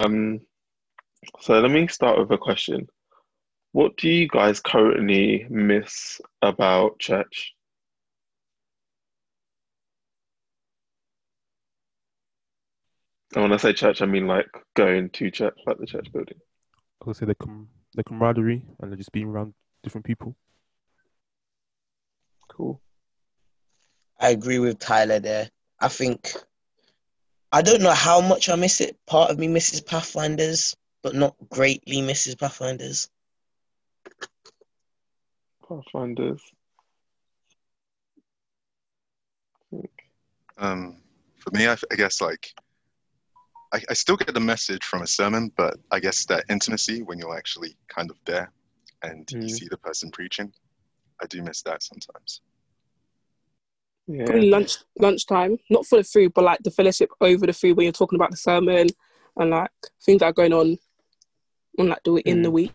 Um, so let me start with a question. What do you guys currently miss about church? And when I say church, I mean like going to church, like the church building. I would say the com- the camaraderie and just being around different people. Cool. I agree with Tyler there. I think I don't know how much I miss it. Part of me misses Pathfinders, but not greatly misses Pathfinders. Pathfinders. Um, for me, I, I guess like I, I still get the message from a sermon, but I guess that intimacy when you're actually kind of there and Mm. you see the person preaching, I do miss that sometimes. Yeah. Probably lunch lunchtime, not for the food, but like the fellowship over the food when you're talking about the sermon and like things that are going on on like do it in the Mm. week.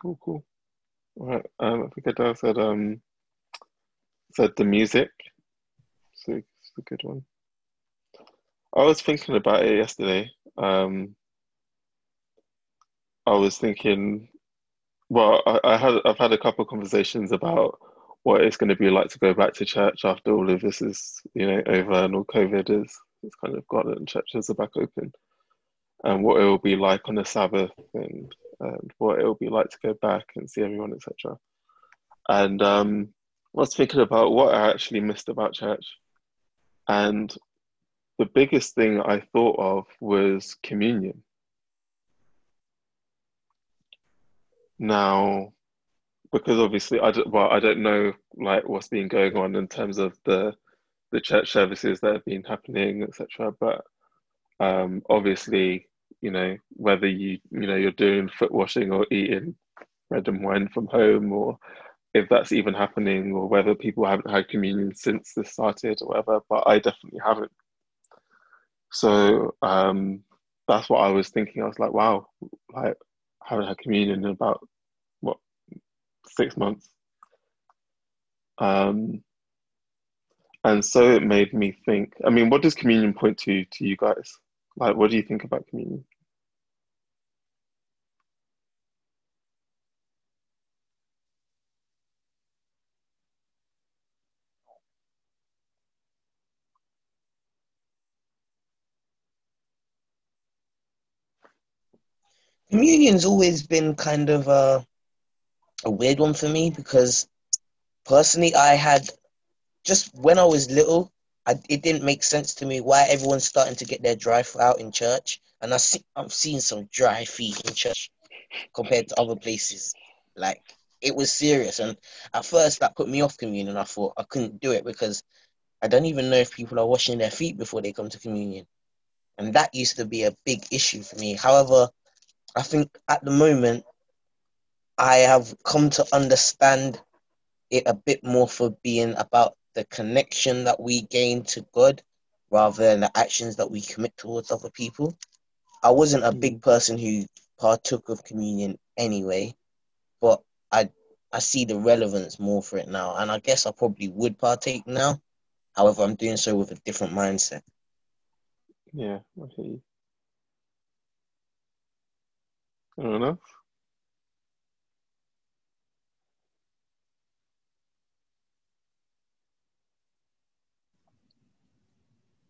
Cool, cool. All right. Um, I think Adele said um said the music. So it's a good one. I was thinking about it yesterday. Um, I was thinking, well, I, I had I've had a couple of conversations about what it's going to be like to go back to church after all of this is, you know, over and all COVID is is kind of gone and churches are back open, and what it will be like on the Sabbath and and what it will be like to go back and see everyone, etc. And um, I was thinking about what I actually missed about church, and the biggest thing I thought of was communion. Now, because obviously I don't, well, I don't know like what's been going on in terms of the the church services that have been happening, etc. But um, obviously, you know, whether you you know you're doing foot washing or eating bread and wine from home, or if that's even happening, or whether people haven't had communion since this started or whatever. But I definitely haven't. So um, that's what I was thinking. I was like, wow, like I haven't had communion in about six months. Um, and so it made me think. I mean, what does communion point to to you guys? Like, what do you think about communion? Communion's always been kind of a, a weird one for me because personally, I had just when I was little, I, it didn't make sense to me why everyone's starting to get their dry out in church, and I see I'm seeing some dry feet in church compared to other places. Like it was serious, and at first that put me off communion. I thought I couldn't do it because I don't even know if people are washing their feet before they come to communion, and that used to be a big issue for me. However, I think at the moment I have come to understand it a bit more for being about the connection that we gain to God rather than the actions that we commit towards other people. I wasn't a big mm. person who partook of communion anyway, but I I see the relevance more for it now, and I guess I probably would partake now. However, I'm doing so with a different mindset. Yeah, I hear you.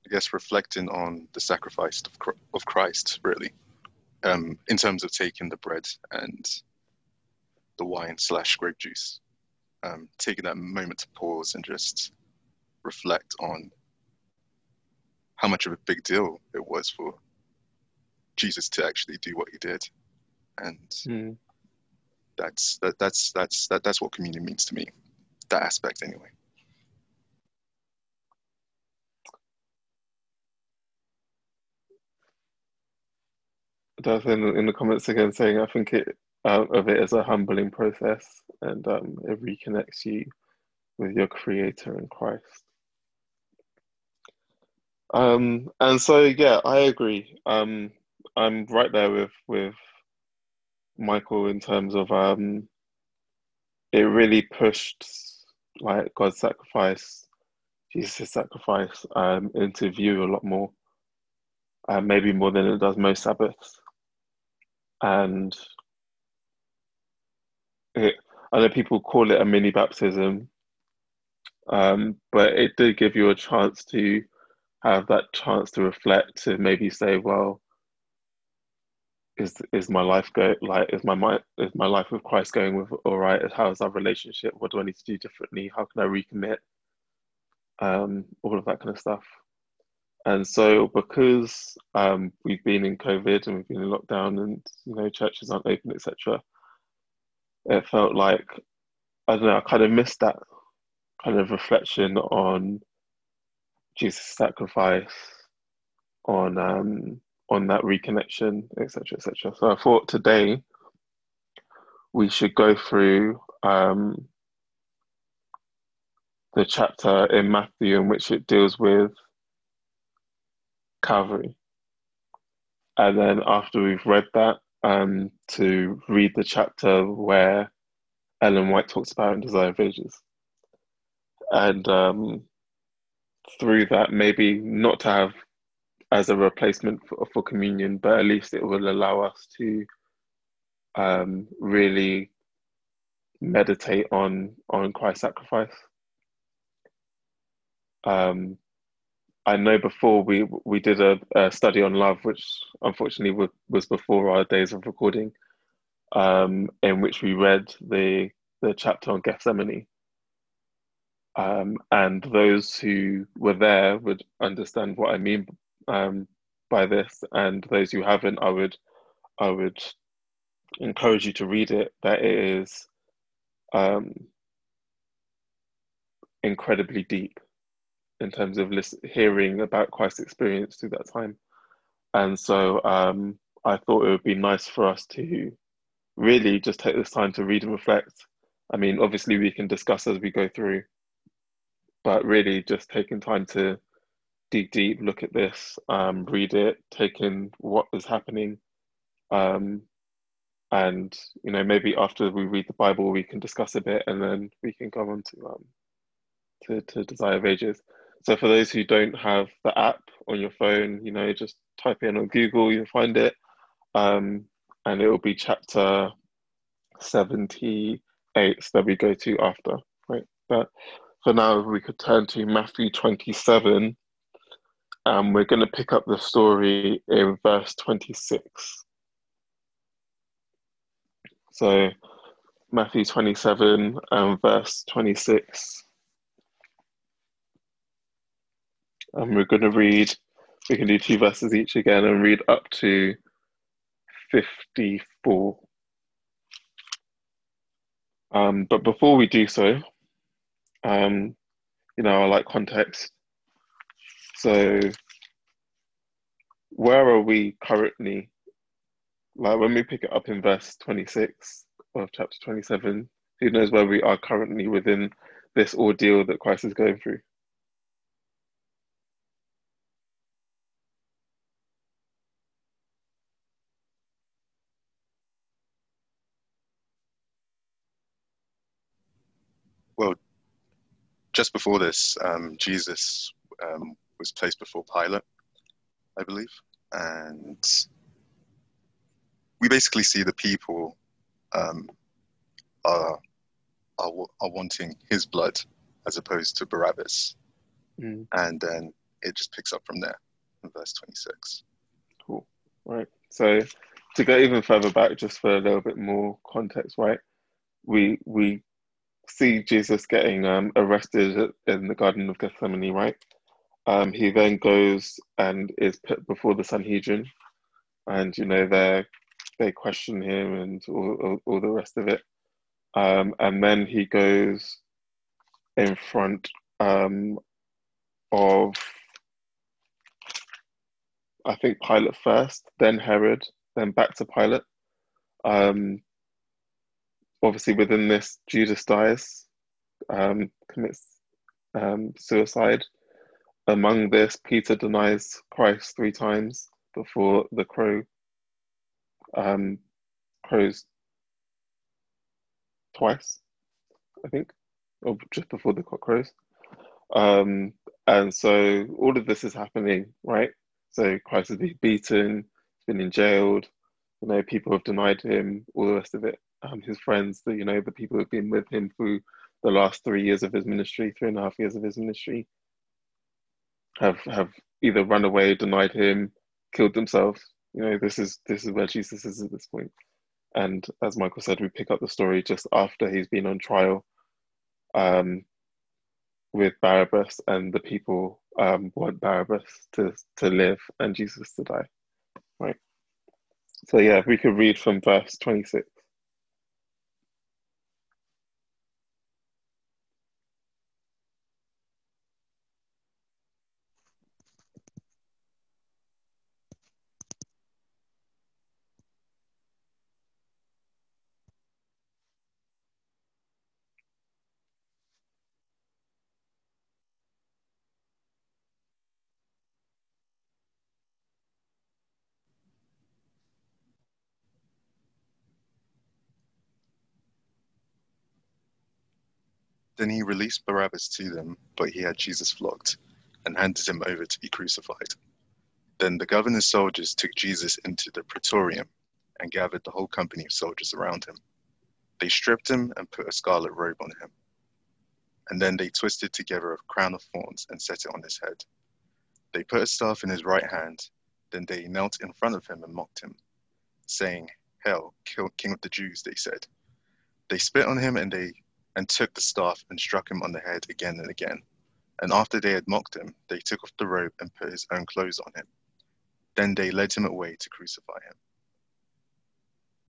I guess reflecting on the sacrifice of, of Christ, really, um, in terms of taking the bread and the wine slash grape juice, um, taking that moment to pause and just reflect on how much of a big deal it was for Jesus to actually do what he did, and Hmm. that's that, that's that's that, that's what communion means to me, that aspect anyway. That's in in the comments again saying I think it uh, of it as a humbling process and um, it reconnects you with your creator in Christ. Um, and so yeah, I agree. Um, I'm right there with with Michael in terms of um, it really pushed like God's sacrifice Jesus' sacrifice um, into view a lot more, uh, maybe more than it does most Sabbaths. And it, I know people call it a mini baptism, um, but it did give you a chance to have that chance to reflect, to maybe say, well, is is my life go like is my is my life with Christ going with all right? How is our relationship? What do I need to do differently? How can I recommit? Um, all of that kind of stuff. And so, because um, we've been in COVID and we've been in lockdown, and you know churches aren't open, etc., it felt like I don't know. I kind of missed that kind of reflection on Jesus' sacrifice, on um, on that reconnection, etc., etc. So I thought today we should go through um, the chapter in Matthew in which it deals with Calvary, and then after we've read that, um, to read the chapter where Ellen White talks about Desire of Ages, and um, through that, maybe not to have as a replacement for, for communion, but at least it will allow us to um, really meditate on on Christ's sacrifice. Um, I know before we we did a, a, study on love, which unfortunately was before our days of recording, um, in which we read the the chapter on Gethsemane. Um, and those who were there would understand what I mean um, by this, and those who haven't, I would I would encourage you to read it. That it is um, incredibly deep in terms of hearing about Christ's experience through that time, and so um, I thought it would be nice for us to really just take this time to read and reflect. I mean, obviously we can discuss as we go through, but really just taking time to dig deep look at this, um, read it, take in what is happening, um, and you know maybe after we read the Bible, we can discuss a bit, and then we can go on to um, to, to Desire of Ages. So for those who don't have the app on your phone, you know, just type in on Google, you'll find it, um, and it will be chapter seventy-eight that we go to after, right? But for now, we could turn to Matthew twenty-seven um, we're going to pick up the story in verse 26. So, Matthew 27 and verse 26. And we're going to read, we can do two verses each again and read up to 54. Um, but before we do so, um, you know, I like context. So, where are we currently? Like when we pick it up in verse 26 of chapter 27, who knows where we are currently within this ordeal that Christ is going through? Well, just before this, um, Jesus um, was placed before Pilate, I believe, and we basically see the people um, are, are are wanting his blood as opposed to Barabbas, mm. and then it just picks up from there in verse twenty six. Cool. Right. So to go even further back, just for a little bit more context, right? We we see Jesus getting um, arrested in the Garden of Gethsemane, right? Um, he then goes and is put before the Sanhedrin, and you know they they question him and all, all, all the rest of it. Um, and then he goes in front um, of I think Pilate first, then Herod, then back to Pilate. Um, obviously, within this, Judas dies, um, commits um, suicide among this, Peter denies Christ three times before the crow um, crows twice, I think, or just before the cock crows. Um, and so all of this is happening, right? So Christ has been beaten, has been in jailed, you know, people have denied him, all the rest of it. Um, his friends, the you know, the people who've been with him through the last three years of his ministry, three and a half years of his ministry, have have either run away, denied him, killed themselves. You know, this is this is where Jesus is at this point. And as Michael said, we pick up the story just after he's been on trial um, with Barabbas, and the people um, want Barabbas to, to live and Jesus to die. Right. So, yeah, we could read from verse 26. Then he released Barabbas to them, but he had Jesus flogged and handed him over to be crucified. Then the governor's soldiers took Jesus into the praetorium and gathered the whole company of soldiers around him. They stripped him and put a scarlet robe on him. And then they twisted together a crown of thorns and set it on his head. They put a staff in his right hand. Then they knelt in front of him and mocked him, saying, Hail, King of the Jews, they said. They spit on him and they and took the staff and struck him on the head again and again. And after they had mocked him, they took off the robe and put his own clothes on him. Then they led him away to crucify him.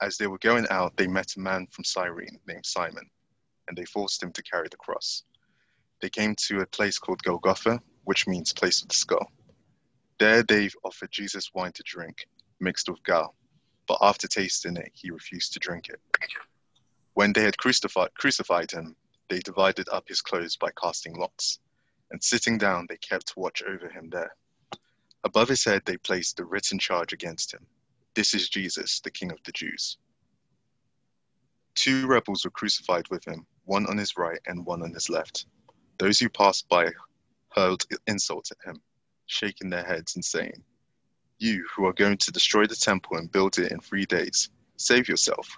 As they were going out, they met a man from Cyrene named Simon, and they forced him to carry the cross. They came to a place called Golgotha, which means place of the skull. There they offered Jesus wine to drink, mixed with gall, but after tasting it, he refused to drink it. When they had crucified, crucified him, they divided up his clothes by casting lots, and sitting down, they kept watch over him there. Above his head, they placed the written charge against him This is Jesus, the King of the Jews. Two rebels were crucified with him, one on his right and one on his left. Those who passed by hurled insults at him, shaking their heads and saying, You who are going to destroy the temple and build it in three days, save yourself.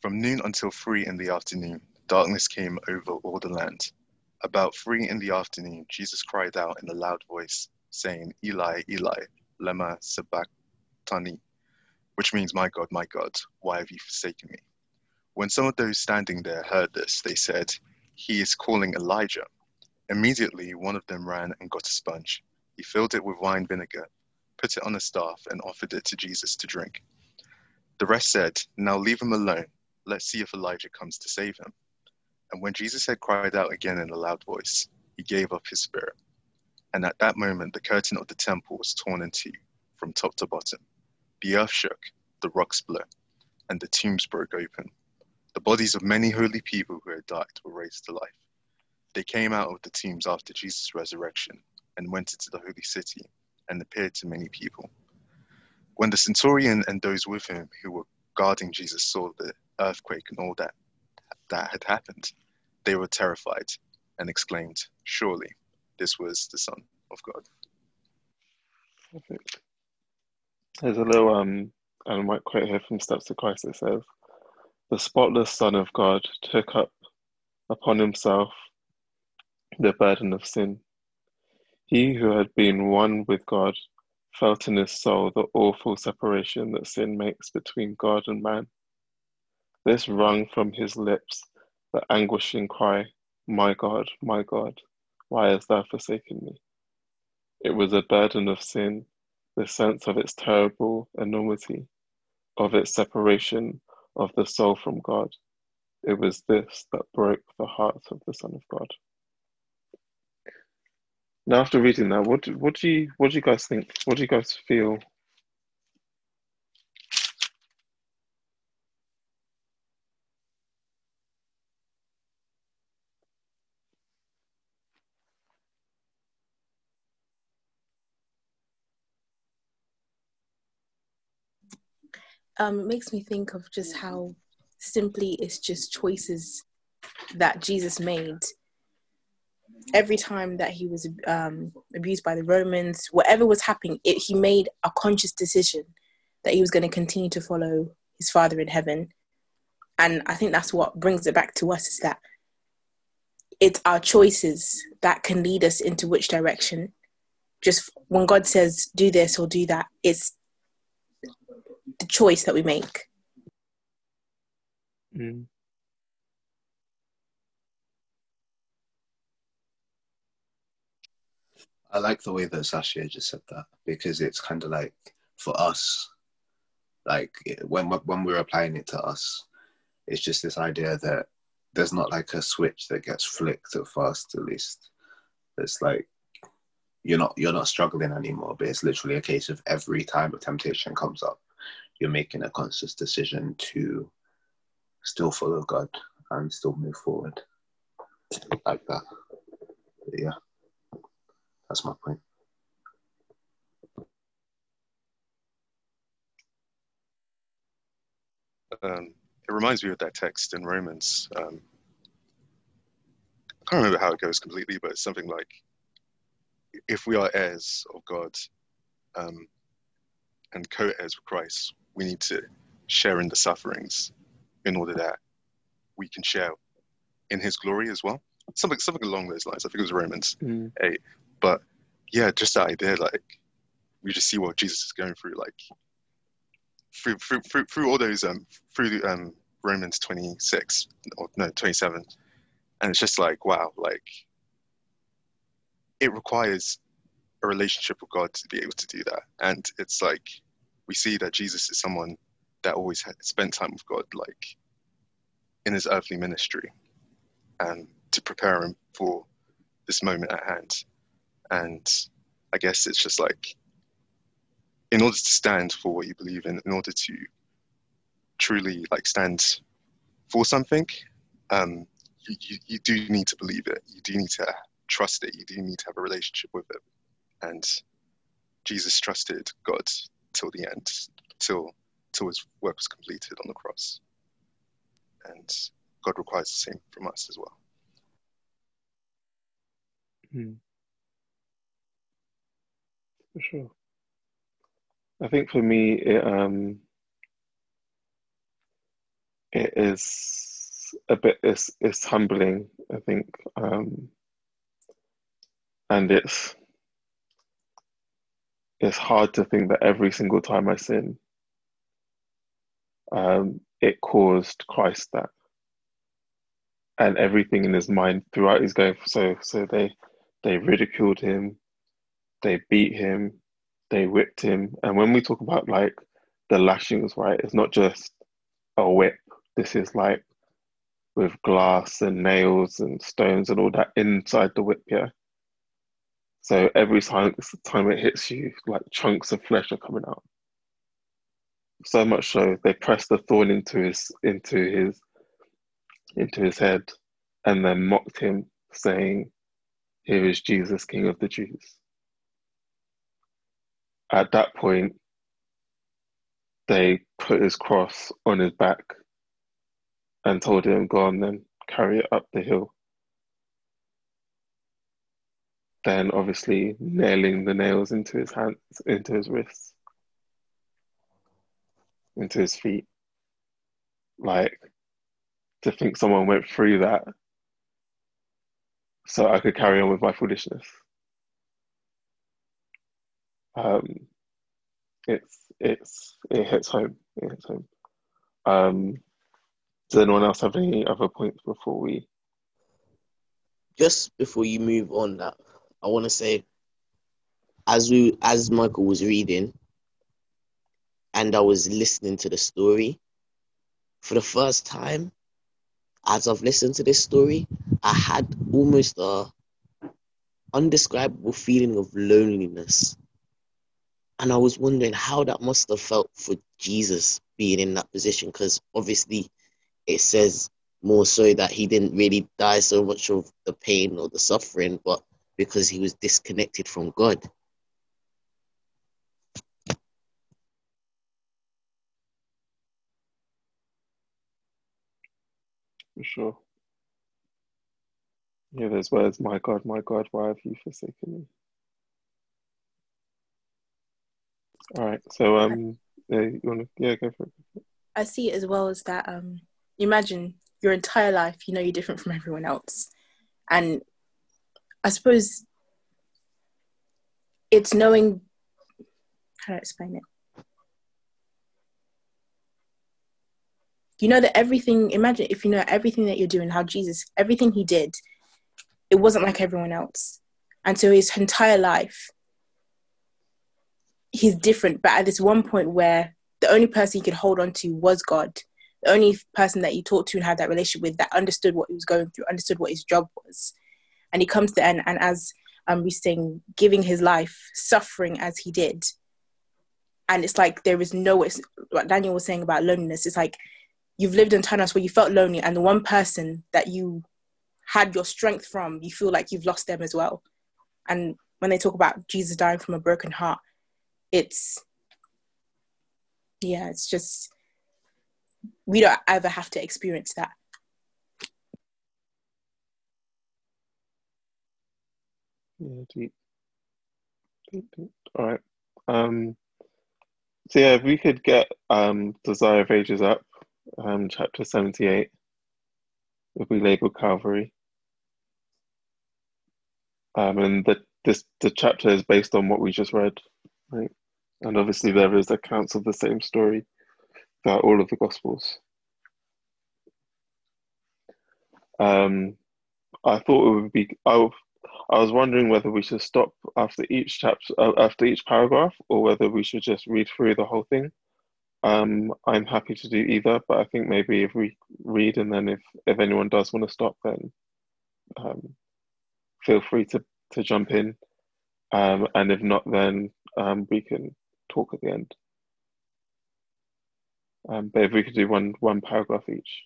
From noon until three in the afternoon, darkness came over all the land. About three in the afternoon, Jesus cried out in a loud voice, saying, Eli, Eli, lema sabachthani, which means, My God, my God, why have you forsaken me? When some of those standing there heard this, they said, He is calling Elijah. Immediately, one of them ran and got a sponge. He filled it with wine vinegar, put it on a staff, and offered it to Jesus to drink. The rest said, Now leave him alone Let's see if Elijah comes to save him. And when Jesus had cried out again in a loud voice, he gave up his spirit. And at that moment, the curtain of the temple was torn in two from top to bottom. The earth shook, the rocks split, and the tombs broke open. The bodies of many holy people who had died were raised to life. They came out of the tombs after Jesus' resurrection and went into the holy city and appeared to many people. When the centurion and those with him who were guarding Jesus saw the earthquake and all that that had happened, they were terrified and exclaimed, Surely this was the Son of God. Perfect. There's a little um I might quote here from Steps to Christ it says, The spotless Son of God took up upon himself the burden of sin. He who had been one with God felt in his soul the awful separation that sin makes between God and man. This wrung from his lips the anguishing cry, My God, my God, why hast thou forsaken me? It was a burden of sin, the sense of its terrible enormity, of its separation of the soul from God. It was this that broke the heart of the Son of God. Now, after reading that, what what do you what do you guys think? What do you guys feel? Um, it makes me think of just how simply it's just choices that Jesus made. Every time that he was um, abused by the Romans, whatever was happening, it, he made a conscious decision that he was going to continue to follow his Father in heaven. And I think that's what brings it back to us is that it's our choices that can lead us into which direction. Just when God says, do this or do that, it's the choice that we make. Mm. I like the way that Sasha just said that because it's kind of like for us, like when when we're applying it to us, it's just this idea that there's not like a switch that gets flicked at first, at least. It's like you're not you're not struggling anymore, but it's literally a case of every time a temptation comes up, you're making a conscious decision to still follow God and still move forward like that. But yeah, that's my point. Um, it reminds me of that text in Romans. Um, I can't remember how it goes completely, but it's something like, "If we are heirs of God um, and co-heirs with Christ, we need to share in the sufferings in order that we can share in his glory as well. Something something along those lines. I think it was Romans Mm. 8. But yeah, just that idea, like we just see what Jesus is going through, like through through through, through all those um through um Romans 26 or no 27. And it's just like wow, like it requires a relationship with God to be able to do that. And it's like we see that Jesus is someone that always spent time with God, like in his earthly ministry, and to prepare him for this moment at hand. And I guess it's just like, in order to stand for what you believe in, in order to truly like stand for something, um, you, you, you do need to believe it. You do need to trust it. You do need to have a relationship with it. And Jesus trusted God till the end, till till his work was completed on the cross. And God requires the same from us as well. Mm. For sure. I think for me, it um, it is a bit. It's it's humbling. I think, um, and it's it's hard to think that every single time I sin, um, it caused Christ that, and everything in his mind throughout his going. So so they they ridiculed him, they beat him, they whipped him, and when we talk about like the lashings, right, it's not just a whip. This is like with glass and nails and stones and all that inside the whip, yeah. So every time time it hits you, like chunks of flesh are coming out. So much so they pressed the thorn into his into his into his head and then mocked him, saying, Here is Jesus, King of the Jews. At that point, they put his cross on his back and told him, Go on then, carry it up the hill. Then obviously nailing the nails into his hands, into his wrists, into his feet. Like to think someone went through that so I could carry on with my foolishness. Um, it's it's it hits home. It hits home. Um, does anyone else have any other points before we? Just before you move on, that I want to say, as we as Michael was reading, and I was listening to the story, for the first time, as I've listened to this story, I had almost a undescribable feeling of loneliness. And I was wondering how that must have felt for Jesus being in that position, because obviously it says more so that he didn't really die so much of the pain or the suffering, but because he was disconnected from God. For sure. Yeah, there's words, my God, my God, why have you forsaken me? All right, so um, yeah, you wanna, yeah, go for it. I see it as well as that. Um, imagine your entire life, you know, you're different from everyone else, and I suppose it's knowing how do to explain it. You know that everything. Imagine if you know everything that you're doing, how Jesus, everything he did, it wasn't like everyone else, and so his entire life, he's different. But at this one point where the only person he could hold on to was God, the only person that he talked to and had that relationship with that understood what he was going through, understood what his job was. And he comes to the end, and as um, we're saying, giving his life, suffering as he did. And it's like there is no, it's, what Daniel was saying about loneliness, it's like you've lived in times where you felt lonely, and the one person that you had your strength from, you feel like you've lost them as well. And when they talk about Jesus dying from a broken heart, it's yeah, it's just we don't ever have to experience that. Yeah, deep, deep, deep. All right. Um, so yeah, if we could get um, Desire of Ages up, um, chapter seventy-eight, if we label Calvary, um, and the this the chapter is based on what we just read, right? And obviously there is accounts of the same story throughout all of the Gospels. Um, I thought it would be. I, I was wondering whether we should stop after each chapter, uh, after each paragraph, or whether we should just read through the whole thing. Um, I'm happy to do either, but I think maybe if we read and then if if anyone does want to stop, then um, feel free to to jump in, um, and if not, then um, we can talk at the end. Um, but if we could do one one paragraph each,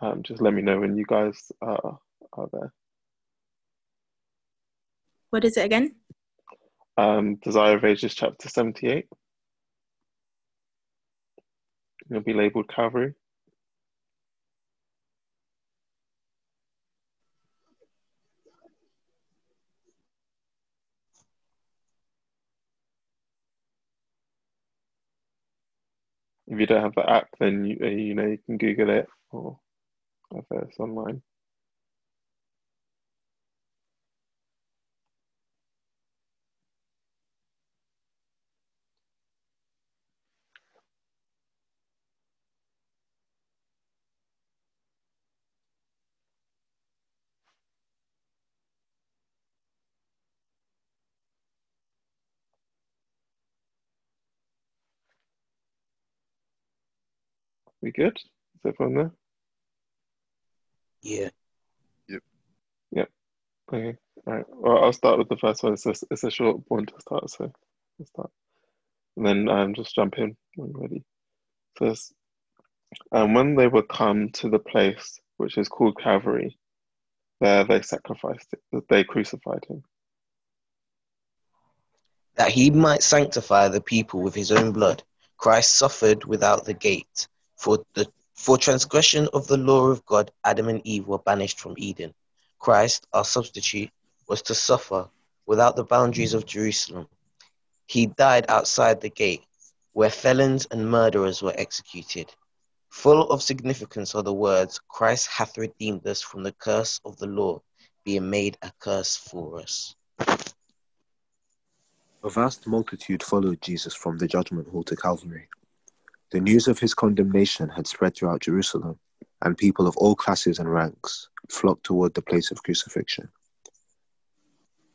um, just let me know when you guys are are there. What is it again? Um, Desire of Ages, chapter seventy-eight. It'll be labeled Calvary. If you don't have the app, then you, uh, you know you can Google it or it's online. We good? Is everyone there? Yeah. Yep. Yep. Okay. All right. Well, I'll start with the first one. It's a, it's a short one to start, so let's start. And then um, just jump in when you're ready. First, and when they were come to the place which is called Calvary, there they sacrificed it, they crucified him. That he might sanctify the people with his own blood, Christ suffered without the gate. For the for transgression of the law of God, Adam and Eve were banished from Eden. Christ, our substitute, was to suffer without the boundaries of Jerusalem. He died outside the gate, where felons and murderers were executed. Full of significance are the words, Christ hath redeemed us from the curse of the law, being made a curse for us. A vast multitude followed Jesus from the judgment hall to Calvary. The news of his condemnation had spread throughout Jerusalem, and people of all classes and ranks flocked toward the place of crucifixion.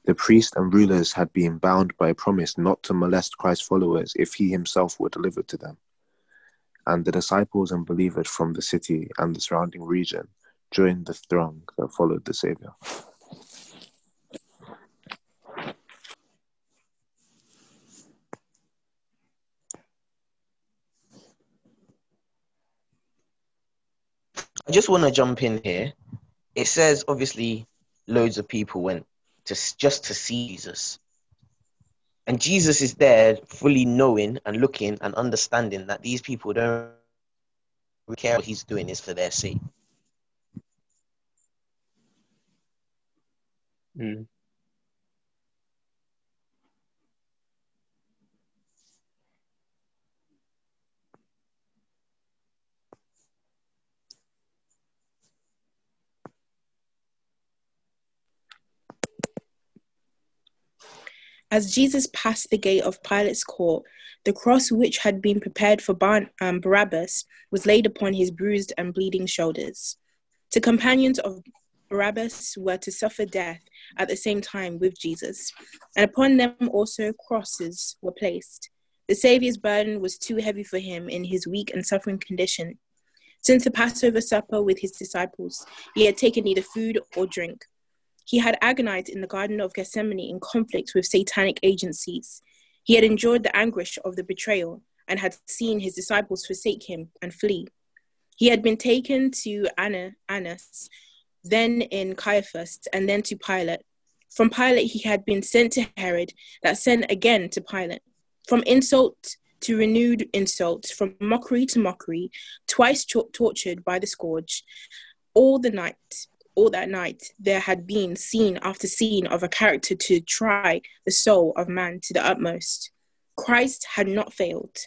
The priests and rulers had been bound by a promise not to molest Christ's followers if he himself were delivered to them. And the disciples and believers from the city and the surrounding region joined the throng that followed the Savior. I just want to jump in here. It says obviously loads of people went to just to see Jesus. And Jesus is there fully knowing and looking and understanding that these people don't care what he's doing is for their sake. Mm. As Jesus passed the gate of Pilate's court, the cross which had been prepared for Bar- um, Barabbas was laid upon his bruised and bleeding shoulders. The companions of Barabbas were to suffer death at the same time with Jesus, and upon them also crosses were placed. The Saviour's burden was too heavy for him in his weak and suffering condition. Since the Passover supper with his disciples, he had taken neither food or drink. He had agonized in the Garden of Gethsemane in conflict with satanic agencies. He had endured the anguish of the betrayal and had seen his disciples forsake him and flee. He had been taken to Anna, Annas, then in Caiaphas, and then to Pilate. From Pilate, he had been sent to Herod, that sent again to Pilate. From insult to renewed insult, from mockery to mockery, twice tor- tortured by the scourge. All the night, all that night, there had been scene after scene of a character to try the soul of man to the utmost. Christ had not failed.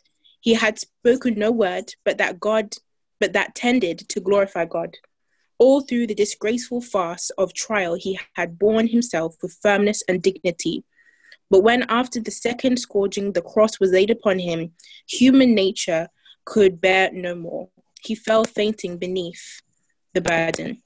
He had spoken no word, but that God, but that tended to glorify God. All through the disgraceful farce of trial, he had borne himself with firmness and dignity. But when, after the second scourging, the cross was laid upon him, human nature could bear no more. He fell fainting beneath the burden.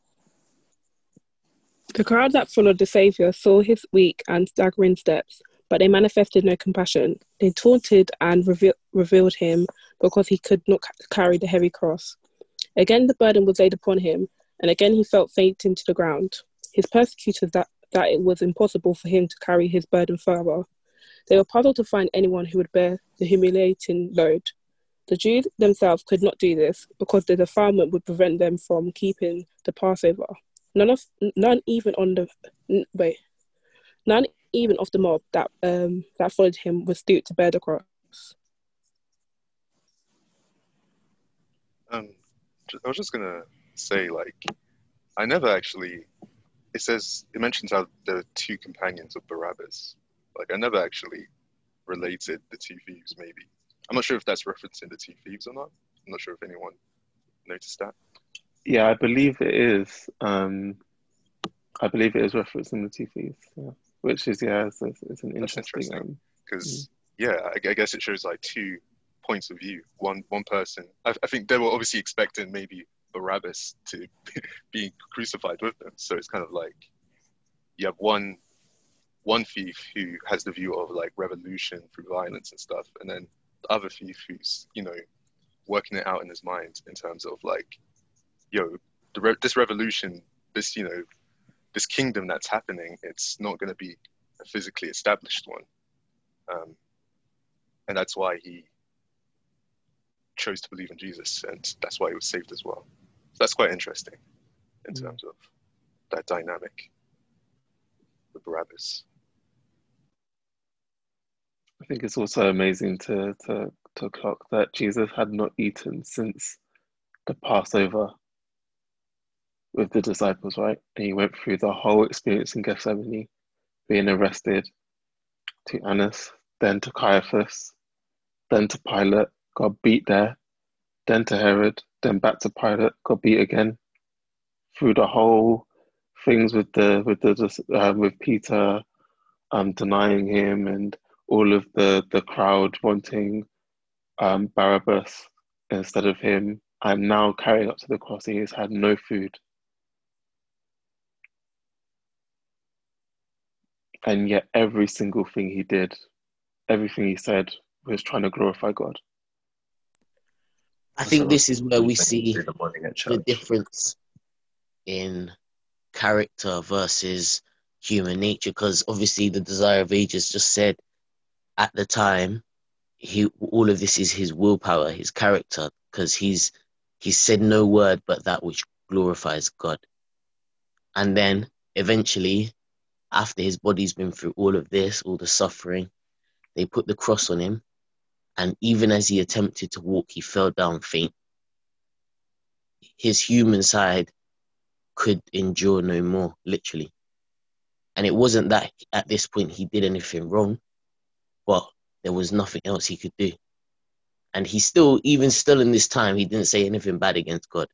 The crowd that followed the Saviour saw his weak and staggering steps, but they manifested no compassion. They taunted and reve- revealed him because he could not ca- carry the heavy cross. Again, the burden was laid upon him, and again he felt fainting to the ground. His persecutors that, that it was impossible for him to carry his burden further. They were puzzled to find anyone who would bear the humiliating load. The Jews themselves could not do this because the defilement would prevent them from keeping the Passover. None of none even on the wait, none even of the mob that um that followed him was stooped to bear the cross. Um, I was just gonna say, like, I never actually. It says it mentions how there are two companions of Barabbas. Like, I never actually related the two thieves. Maybe I'm not sure if that's referencing the two thieves or not. I'm not sure if anyone noticed that. Yeah, I believe it is. Um, I believe it is referencing the two thieves, yeah. which is yeah, it's, it's it's an interesting. interesting. Um, because yeah, I, I guess it shows like two points of view. One one person. I, I think they were obviously expecting maybe Barabbas to be crucified with them. So it's kind of like you have one one thief who has the view of like revolution through violence and stuff, and then the other thief who's you know working it out in his mind in terms of like, yo, the re- this revolution, this you know, this kingdom that's happening, it's not going to be a physically established one um, and that's why he chose to believe in Jesus, and that's why he was saved as well. So that's quite interesting in Mm. terms of that dynamic with Barabbas. I think it's also amazing to to to clock that Jesus had not eaten since the Passover with the disciples, right? And he went through the whole experience in Gethsemane, being arrested to Annas, then to Caiaphas, then to Pilate, got beat there, then to Herod, then back to Pilate, got beat again. Through the whole things with the with the uh, with Peter um, denying him and all of the the crowd wanting um, Barabbas instead of him. I'm now carrying up to the cross. He has had no food. And yet, every single thing he did, everything he said, was trying to glorify God. I think this is where we see the the difference in character versus human nature because obviously the desire of ages just said at the time he all of this is his willpower his character because he's he said no word but that which glorifies god and then eventually after his body's been through all of this all the suffering they put the cross on him and even as he attempted to walk he fell down faint his human side could endure no more literally and it wasn't that at this point he did anything wrong but there was nothing else he could do. And he still, even still in this time, he didn't say anything bad against God.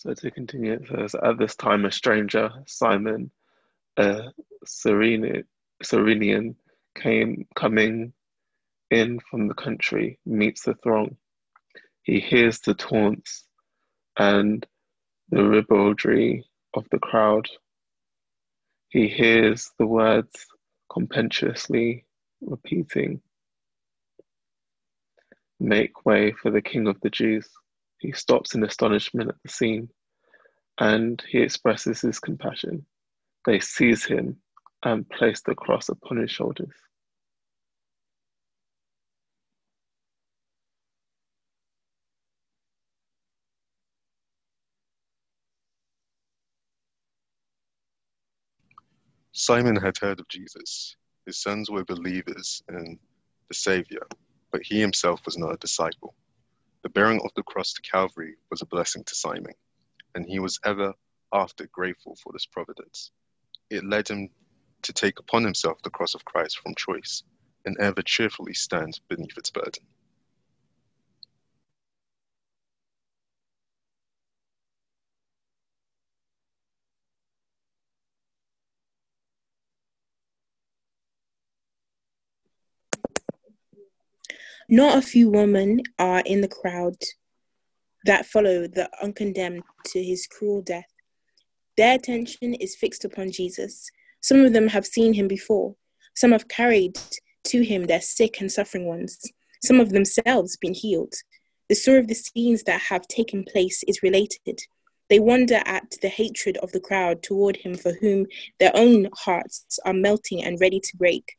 So to continue, it At this time, a stranger, Simon, a Cyrenian came coming in from the country, meets the throng he hears the taunts and the ribaldry of the crowd. He hears the words contemptuously repeating, Make way for the King of the Jews. He stops in astonishment at the scene and he expresses his compassion. They seize him and place the cross upon his shoulders. Simon had heard of Jesus. His sons were believers in the Savior, but he himself was not a disciple. The bearing of the cross to Calvary was a blessing to Simon, and he was ever after grateful for this providence. It led him to take upon himself the cross of Christ from choice, and ever cheerfully stand beneath its burden. Not a few women are in the crowd that follow the uncondemned to his cruel death. Their attention is fixed upon Jesus. Some of them have seen him before. Some have carried to him their sick and suffering ones. Some of themselves been healed. The story of the scenes that have taken place is related. They wonder at the hatred of the crowd toward him for whom their own hearts are melting and ready to break.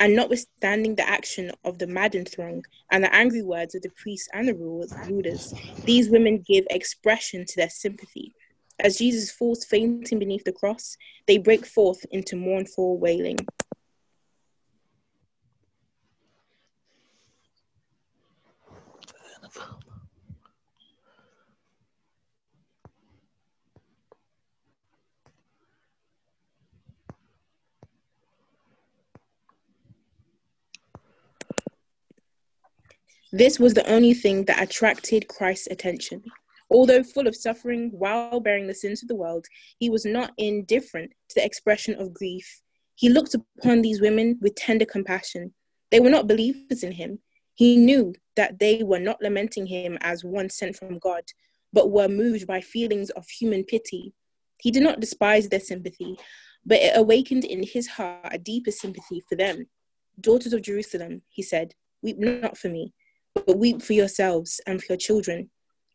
And notwithstanding the action of the maddened throng and the angry words of the priests and the rulers, these women give expression to their sympathy. As Jesus falls fainting beneath the cross, they break forth into mournful wailing. This was the only thing that attracted Christ's attention. Although full of suffering while bearing the sins of the world, he was not indifferent to the expression of grief. He looked upon these women with tender compassion. They were not believers in him. He knew that they were not lamenting him as one sent from God, but were moved by feelings of human pity. He did not despise their sympathy, but it awakened in his heart a deeper sympathy for them. Daughters of Jerusalem, he said, weep not for me but weep for yourselves and for your children.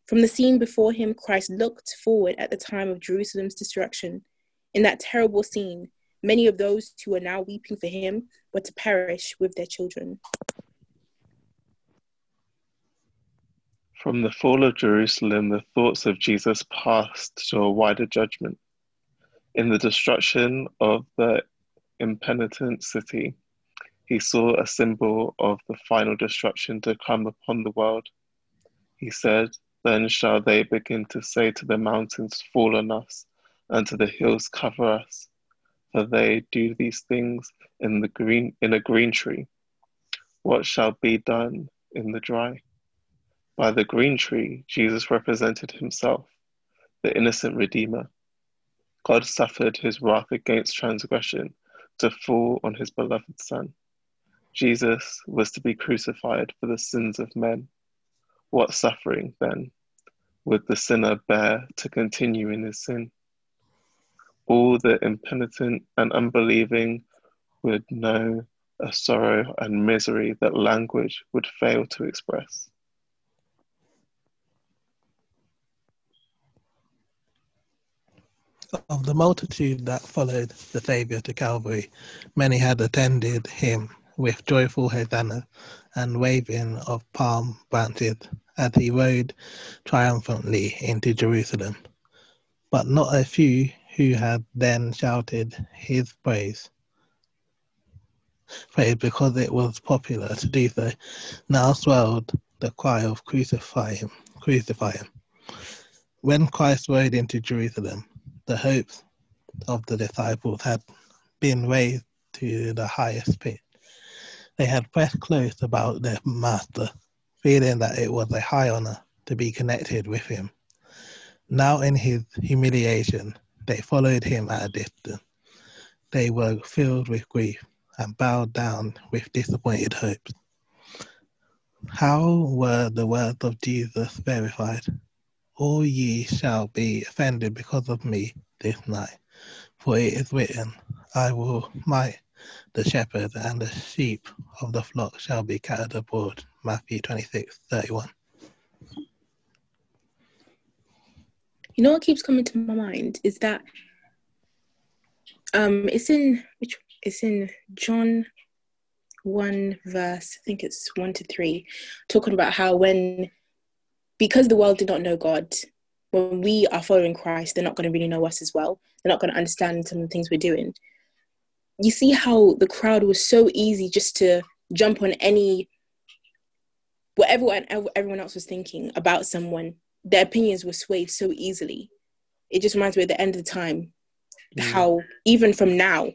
From the scene before him, Christ looked forward at the time of Jerusalem's destruction. In that terrible scene, many of those who are now weeping for him were to perish with their children. From the fall of Jerusalem, the thoughts of Jesus passed to a wider judgment. In the destruction of the impenitent city, he saw a symbol of the final destruction to come upon the world. He said, Then shall they begin to say to the mountains, Fall on us, and to the hills, Cover us. For they do these things in, the green, in a green tree. What shall be done in the dry? By the green tree, Jesus represented himself, the innocent Redeemer. God suffered his wrath against transgression to fall on his beloved Son. Jesus was to be crucified for the sins of men. What suffering, then, would the sinner bear to continue in his sin? All the impenitent and unbelieving would know a sorrow and misery that language would fail to express. Of the multitude that followed the Saviour to Calvary, many had attended him with joyful hosanna and waving of palm branches as he rode triumphantly into Jerusalem. But not a few who had then shouted his praise. Praise because it was popular to do so, now swelled the cry of crucify him, crucify him. When Christ rode into Jerusalem, the hopes of the disciples had been raised to the highest pitch. They had pressed close about their master, feeling that it was a high honor to be connected with him. Now, in his humiliation, they followed him at a distance. They were filled with grief and bowed down with disappointed hopes. How were the words of Jesus verified? all ye shall be offended because of me this night. For it is written, I will smite the shepherd, and the sheep of the flock shall be scattered abroad. Matthew 26, 31. You know what keeps coming to my mind is that um it's in which it's in John 1 verse, I think it's 1 to 3, talking about how when because the world did not know God, when we are following Christ, they're not going to really know us as well. They're not going to understand some of the things we're doing. You see how the crowd was so easy just to jump on any whatever everyone else was thinking about someone. Their opinions were swayed so easily. It just reminds me at the end of the time mm. how even from now,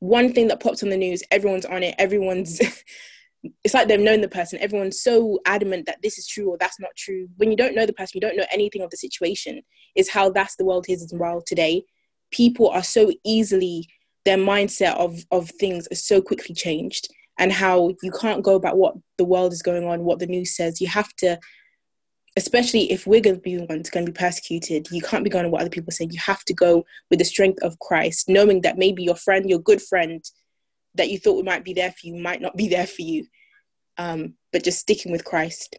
one thing that pops on the news, everyone's on it. Everyone's it's like they've known the person. Everyone's so adamant that this is true or that's not true. When you don't know the person, you don't know anything of the situation. Is how that's the world is as well today. People are so easily their mindset of of things is so quickly changed, and how you can't go about what the world is going on, what the news says. You have to, especially if we're going to be ones going to be persecuted. You can't be going on what other people say. You have to go with the strength of Christ, knowing that maybe your friend, your good friend, that you thought might be there for you might not be there for you. Um, but just sticking with Christ.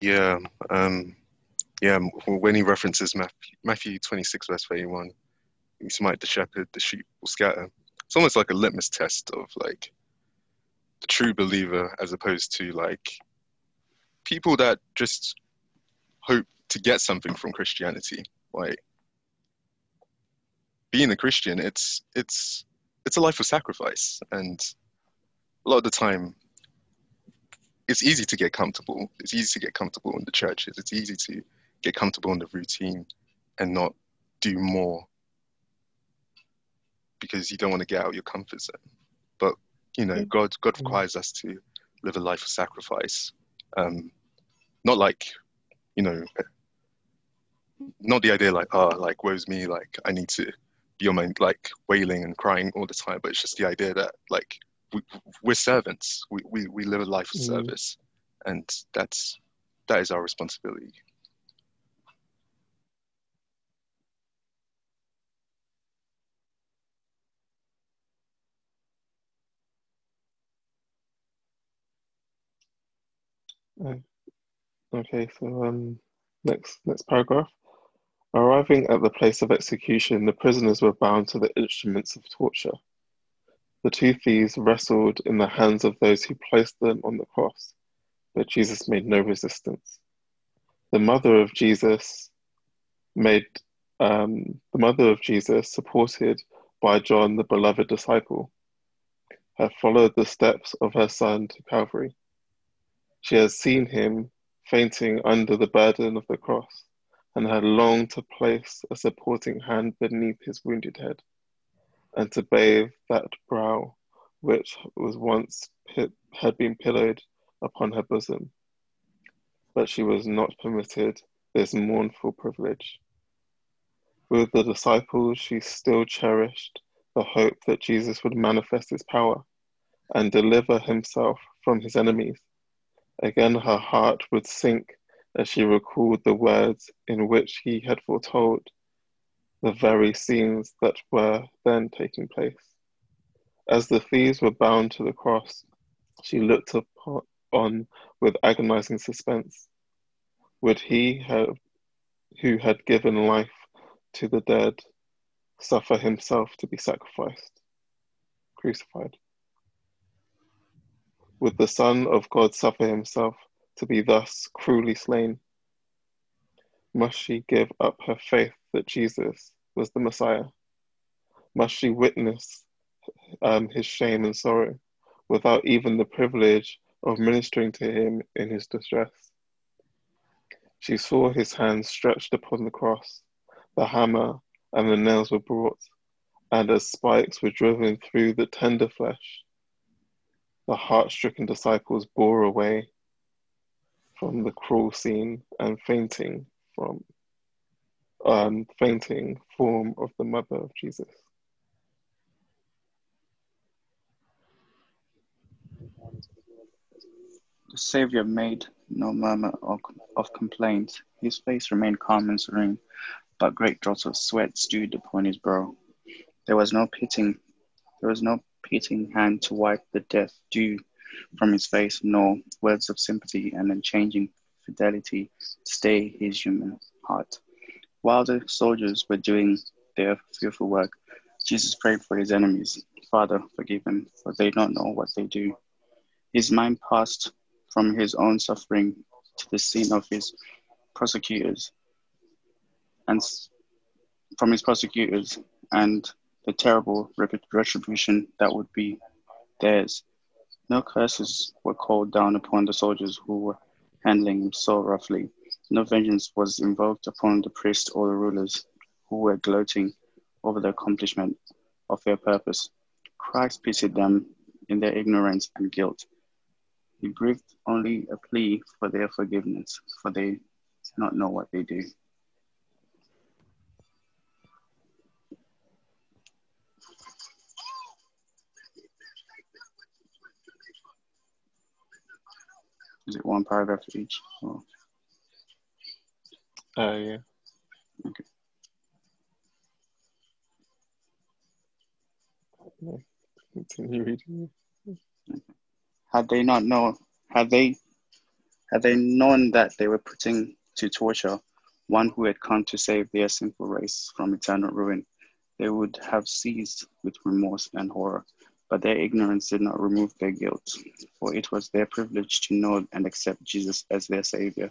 Yeah, um, yeah. When he references Matthew, Matthew 26, verse 31, you smite the shepherd, the sheep will scatter. It's almost like a litmus test of like the true believer as opposed to like people that just hope to get something from Christianity. Like being a Christian, it's it's it's a life of sacrifice, and a lot of the time, it's easy to get comfortable. It's easy to get comfortable in the churches. It's easy to get comfortable in the routine and not do more because you don't want to get out of your comfort zone. But you know, God God mm. requires us to live a life of sacrifice. Um, not like, you know, not the idea like, oh, like woe's me, like I need to be on my like wailing and crying all the time but it's just the idea that like we, we're servants we, we, we live a life of mm. service and that's that is our responsibility okay so um next next paragraph Arriving at the place of execution, the prisoners were bound to the instruments of torture. The two thieves wrestled in the hands of those who placed them on the cross, but Jesus made no resistance. The mother of Jesus made um, the mother of Jesus, supported by John, the beloved disciple, had followed the steps of her son to Calvary. She has seen him fainting under the burden of the cross and had longed to place a supporting hand beneath his wounded head, and to bathe that brow which was once had been pillowed upon her bosom. But she was not permitted this mournful privilege. With the disciples, she still cherished the hope that Jesus would manifest his power and deliver himself from his enemies. Again, her heart would sink as she recalled the words in which he had foretold the very scenes that were then taking place. As the thieves were bound to the cross, she looked upon, on with agonizing suspense. Would he have, who had given life to the dead suffer himself to be sacrificed, crucified? Would the Son of God suffer himself to be thus cruelly slain? Must she give up her faith that Jesus was the Messiah? Must she witness um, his shame and sorrow without even the privilege of ministering to him in his distress? She saw his hands stretched upon the cross, the hammer and the nails were brought, and as spikes were driven through the tender flesh, the heart stricken disciples bore away from the cruel scene and fainting from um, fainting form of the mother of Jesus. The Saviour made no murmur of of complaint. His face remained calm and serene, but great drops of sweat stood upon his brow. There was no pitying, there was no pitying hand to wipe the death dew from his face, nor words of sympathy and unchanging fidelity stay his human heart. While the soldiers were doing their fearful work, Jesus prayed for his enemies. Father, forgive them, for they don't know what they do. His mind passed from his own suffering to the scene of his prosecutors and from his prosecutors and the terrible retribution that would be theirs. No curses were called down upon the soldiers who were handling him so roughly. No vengeance was invoked upon the priests or the rulers who were gloating over the accomplishment of their purpose. Christ pitied them in their ignorance and guilt. He breathed only a plea for their forgiveness, for they do not know what they do. It one paragraph each? Oh. Uh, yeah. Okay. Had they not known, had they, had they known that they were putting to torture one who had come to save their sinful race from eternal ruin, they would have seized with remorse and horror but their ignorance did not remove their guilt, for it was their privilege to know and accept Jesus as their Savior.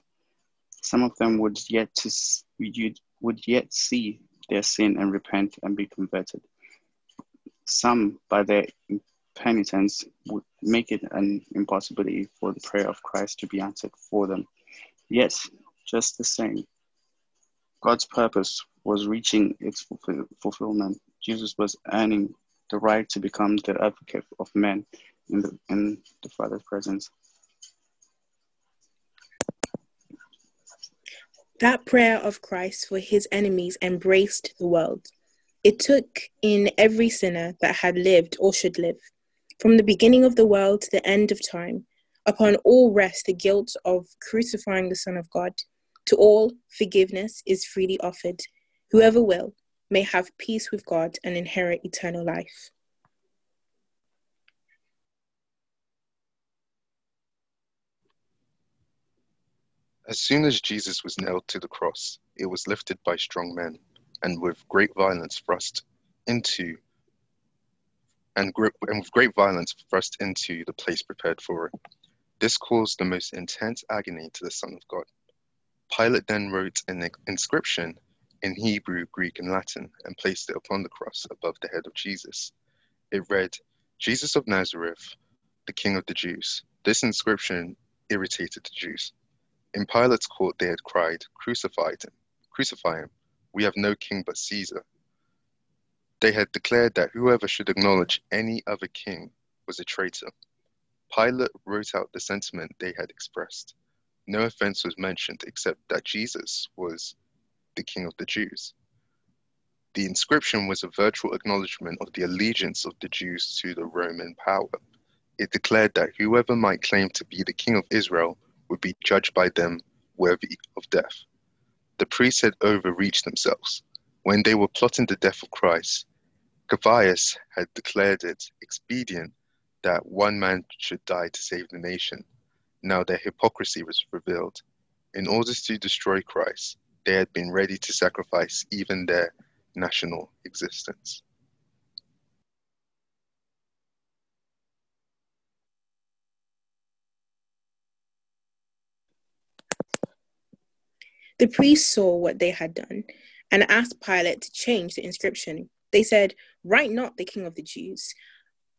Some of them would yet to would yet see their sin and repent and be converted. Some, by their penitence, would make it an impossibility for the prayer of Christ to be answered for them. Yet, just the same, God's purpose was reaching its fulfillment. Jesus was earning the right to become the advocate of men in the, in the Father's presence. That prayer of Christ for his enemies embraced the world. It took in every sinner that had lived or should live. From the beginning of the world to the end of time, upon all rest the guilt of crucifying the Son of God. To all, forgiveness is freely offered. Whoever will, may have peace with God and inherit eternal life. As soon as Jesus was nailed to the cross, it was lifted by strong men, and with great violence thrust into and, and with great violence thrust into the place prepared for it. This caused the most intense agony to the Son of God. Pilate then wrote an inscription in Hebrew, Greek, and Latin and placed it upon the cross above the head of Jesus. It read, Jesus of Nazareth, the King of the Jews. This inscription irritated the Jews. In Pilate's court, they had cried, Crucify him! Crucify him! We have no king but Caesar. They had declared that whoever should acknowledge any other king was a traitor. Pilate wrote out the sentiment they had expressed. No offense was mentioned except that Jesus was the King of the Jews. The inscription was a virtual acknowledgement of the allegiance of the Jews to the Roman power. It declared that whoever might claim to be the King of Israel would be judged by them worthy of death. The priests had overreached themselves. When they were plotting the death of Christ, Caiaphas had declared it expedient that one man should die to save the nation. Now their hypocrisy was revealed. In order to destroy Christ, they had been ready to sacrifice even their national existence. The priests saw what they had done and asked Pilate to change the inscription. They said, Write not the King of the Jews,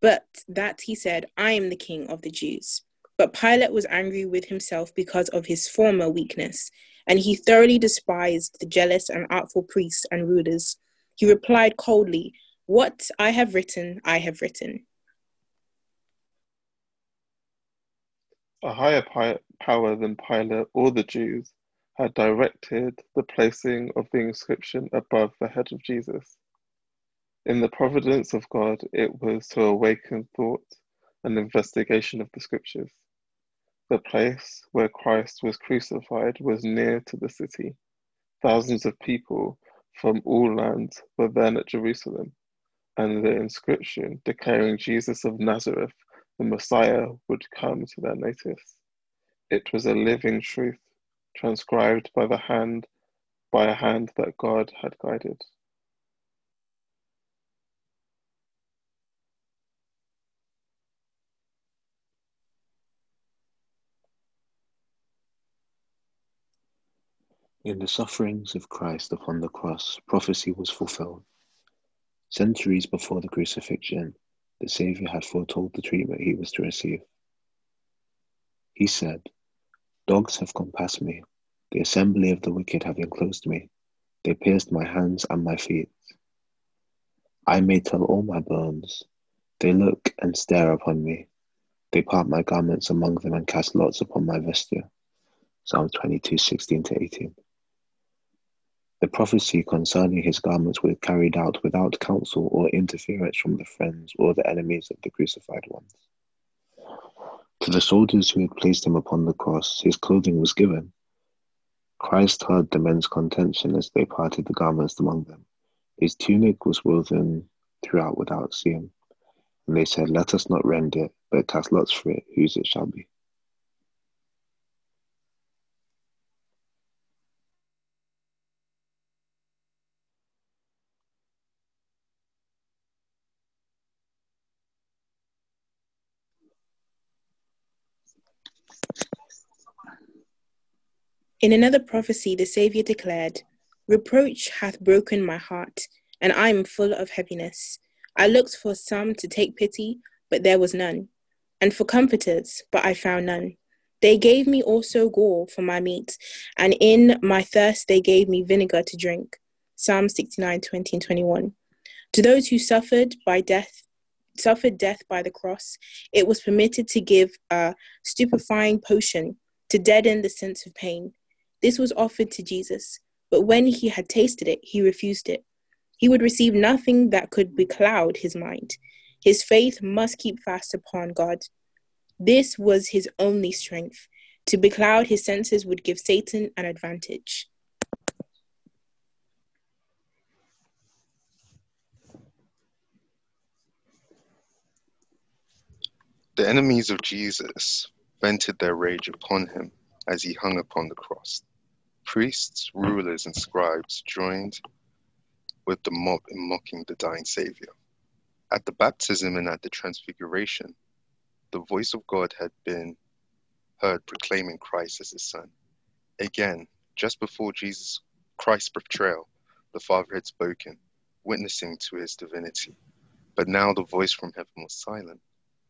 but that he said, I am the King of the Jews. But Pilate was angry with himself because of his former weakness, and he thoroughly despised the jealous and artful priests and rulers. He replied coldly, What I have written, I have written. A higher power than Pilate or the Jews had directed the placing of the inscription above the head of Jesus. In the providence of God, it was to awaken thought and investigation of the scriptures. The place where Christ was crucified was near to the city. Thousands of people from all lands were then at Jerusalem, and the inscription declaring Jesus of Nazareth, the Messiah, would come to their notice. It was a living truth transcribed by the hand by a hand that God had guided. In the sufferings of Christ upon the cross, prophecy was fulfilled. Centuries before the crucifixion, the Saviour had foretold the treatment he was to receive. He said, Dogs have come past me, the assembly of the wicked have enclosed me. They pierced my hands and my feet. I may tell all my bones. They look and stare upon me. They part my garments among them and cast lots upon my vesture. Psalm 22, 16 to 18. The prophecy concerning his garments was carried out without counsel or interference from the friends or the enemies of the crucified ones. To the soldiers who had placed him upon the cross, his clothing was given. Christ heard the men's contention as they parted the garments among them. His tunic was woven throughout without seam. And they said, Let us not rend it, but cast lots for it, whose it shall be. In another prophecy, the Saviour declared, Reproach hath broken my heart, and I am full of heaviness. I looked for some to take pity, but there was none, and for comforters, but I found none. They gave me also gall for my meat, and in my thirst they gave me vinegar to drink. Psalm 69, 20 and 21. To those who suffered by death, suffered death by the cross, it was permitted to give a stupefying potion to deaden the sense of pain. This was offered to Jesus, but when he had tasted it, he refused it. He would receive nothing that could becloud his mind. His faith must keep fast upon God. This was his only strength. To becloud his senses would give Satan an advantage. The enemies of Jesus vented their rage upon him as he hung upon the cross. Priests, rulers, and scribes joined with the mob in mocking the dying Savior. At the baptism and at the transfiguration, the voice of God had been heard proclaiming Christ as his son. Again, just before Jesus Christ's betrayal, the Father had spoken, witnessing to his divinity. But now the voice from heaven was silent.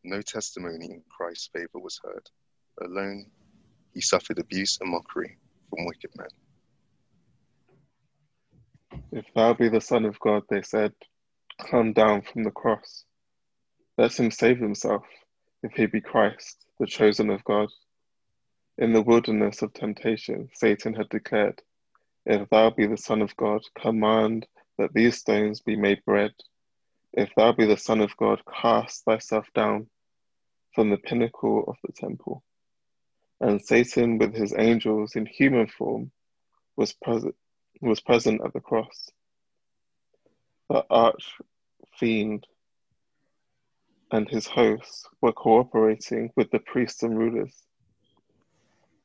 No testimony in Christ's favor was heard. Alone, he suffered abuse and mockery from wicked men. If thou be the Son of God, they said, come down from the cross. Let him save himself, if he be Christ, the chosen of God. In the wilderness of temptation, Satan had declared, If thou be the Son of God, command that these stones be made bread. If thou be the Son of God, cast thyself down from the pinnacle of the temple and Satan with his angels in human form was present was present at the cross. the arch fiend and his hosts were cooperating with the priests and rulers.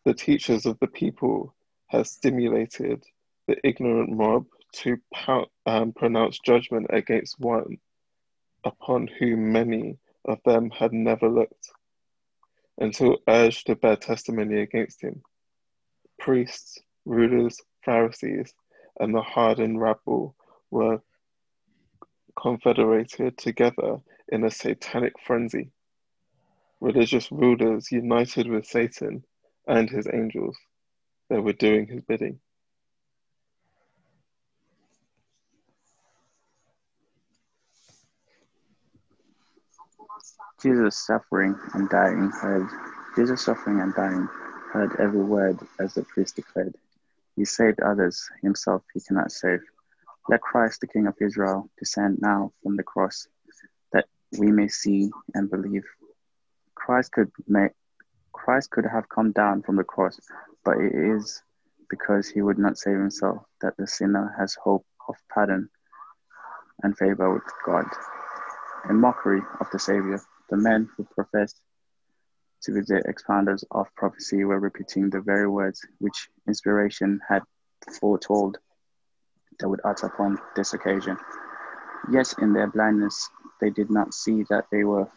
The teachers of the people had stimulated the ignorant mob to um, pronounce judgment against one upon whom many of them had never looked, until urged to bear testimony against him. Priests, rulers, Pharisees, and the hardened rabble were confederated together in a satanic frenzy. Religious rulers united with Satan and his angels, they were doing his bidding. Jesus suffering and dying heard Jesus suffering and dying heard every word as the priest declared. He saved others, himself he cannot save. Let Christ, the King of Israel, descend now from the cross, that we may see and believe. Christ could make Christ could have come down from the cross, but it is because he would not save himself that the sinner has hope of pardon and favor with God. In mockery of the Savior, the men who professed to be the expounders of prophecy were repeating the very words which inspiration had foretold they would utter upon this occasion. Yet in their blindness, they did not see that they were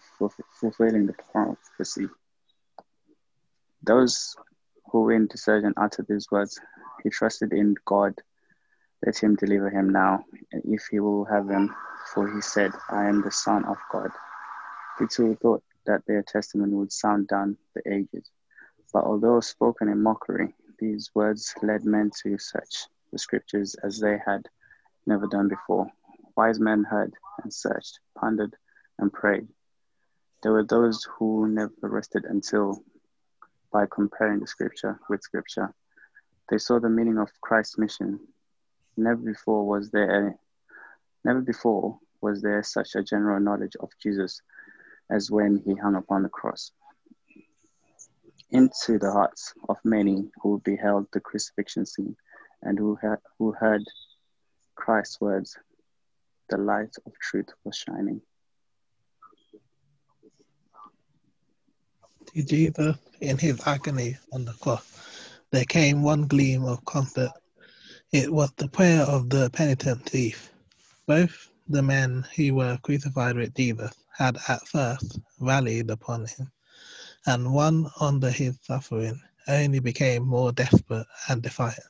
fulfilling the prophecy. Those who in discernment uttered these words, he trusted in God. Let him deliver him now, if he will have him, for he said, I am the Son of God. He too thought that their testimony would sound down the ages. But although spoken in mockery, these words led men to search the scriptures as they had never done before. Wise men heard and searched, pondered and prayed. There were those who never rested until, by comparing the scripture with scripture, they saw the meaning of Christ's mission. Never before was there never before was there such a general knowledge of Jesus as when he hung upon the cross. Into the hearts of many who beheld the crucifixion scene and who, ha- who heard Christ's words, the light of truth was shining. To Jesus, in his agony on the cross, there came one gleam of comfort. It was the prayer of the penitent thief. Both the men who were crucified with Jesus had at first rallied upon him, and one under his suffering only became more desperate and defiant.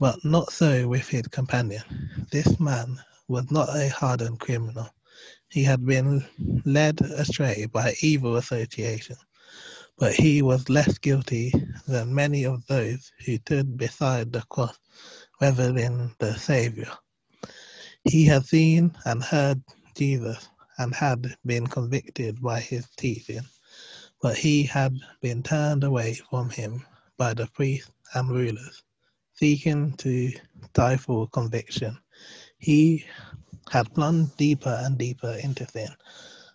But not so with his companion. This man was not a hardened criminal. He had been led astray by evil association, but he was less guilty than many of those who stood beside the cross, reveling the Saviour. He had seen and heard Jesus and had been convicted by his teaching, but he had been turned away from him by the priests and rulers seeking to stifle conviction. He had plunged deeper and deeper into sin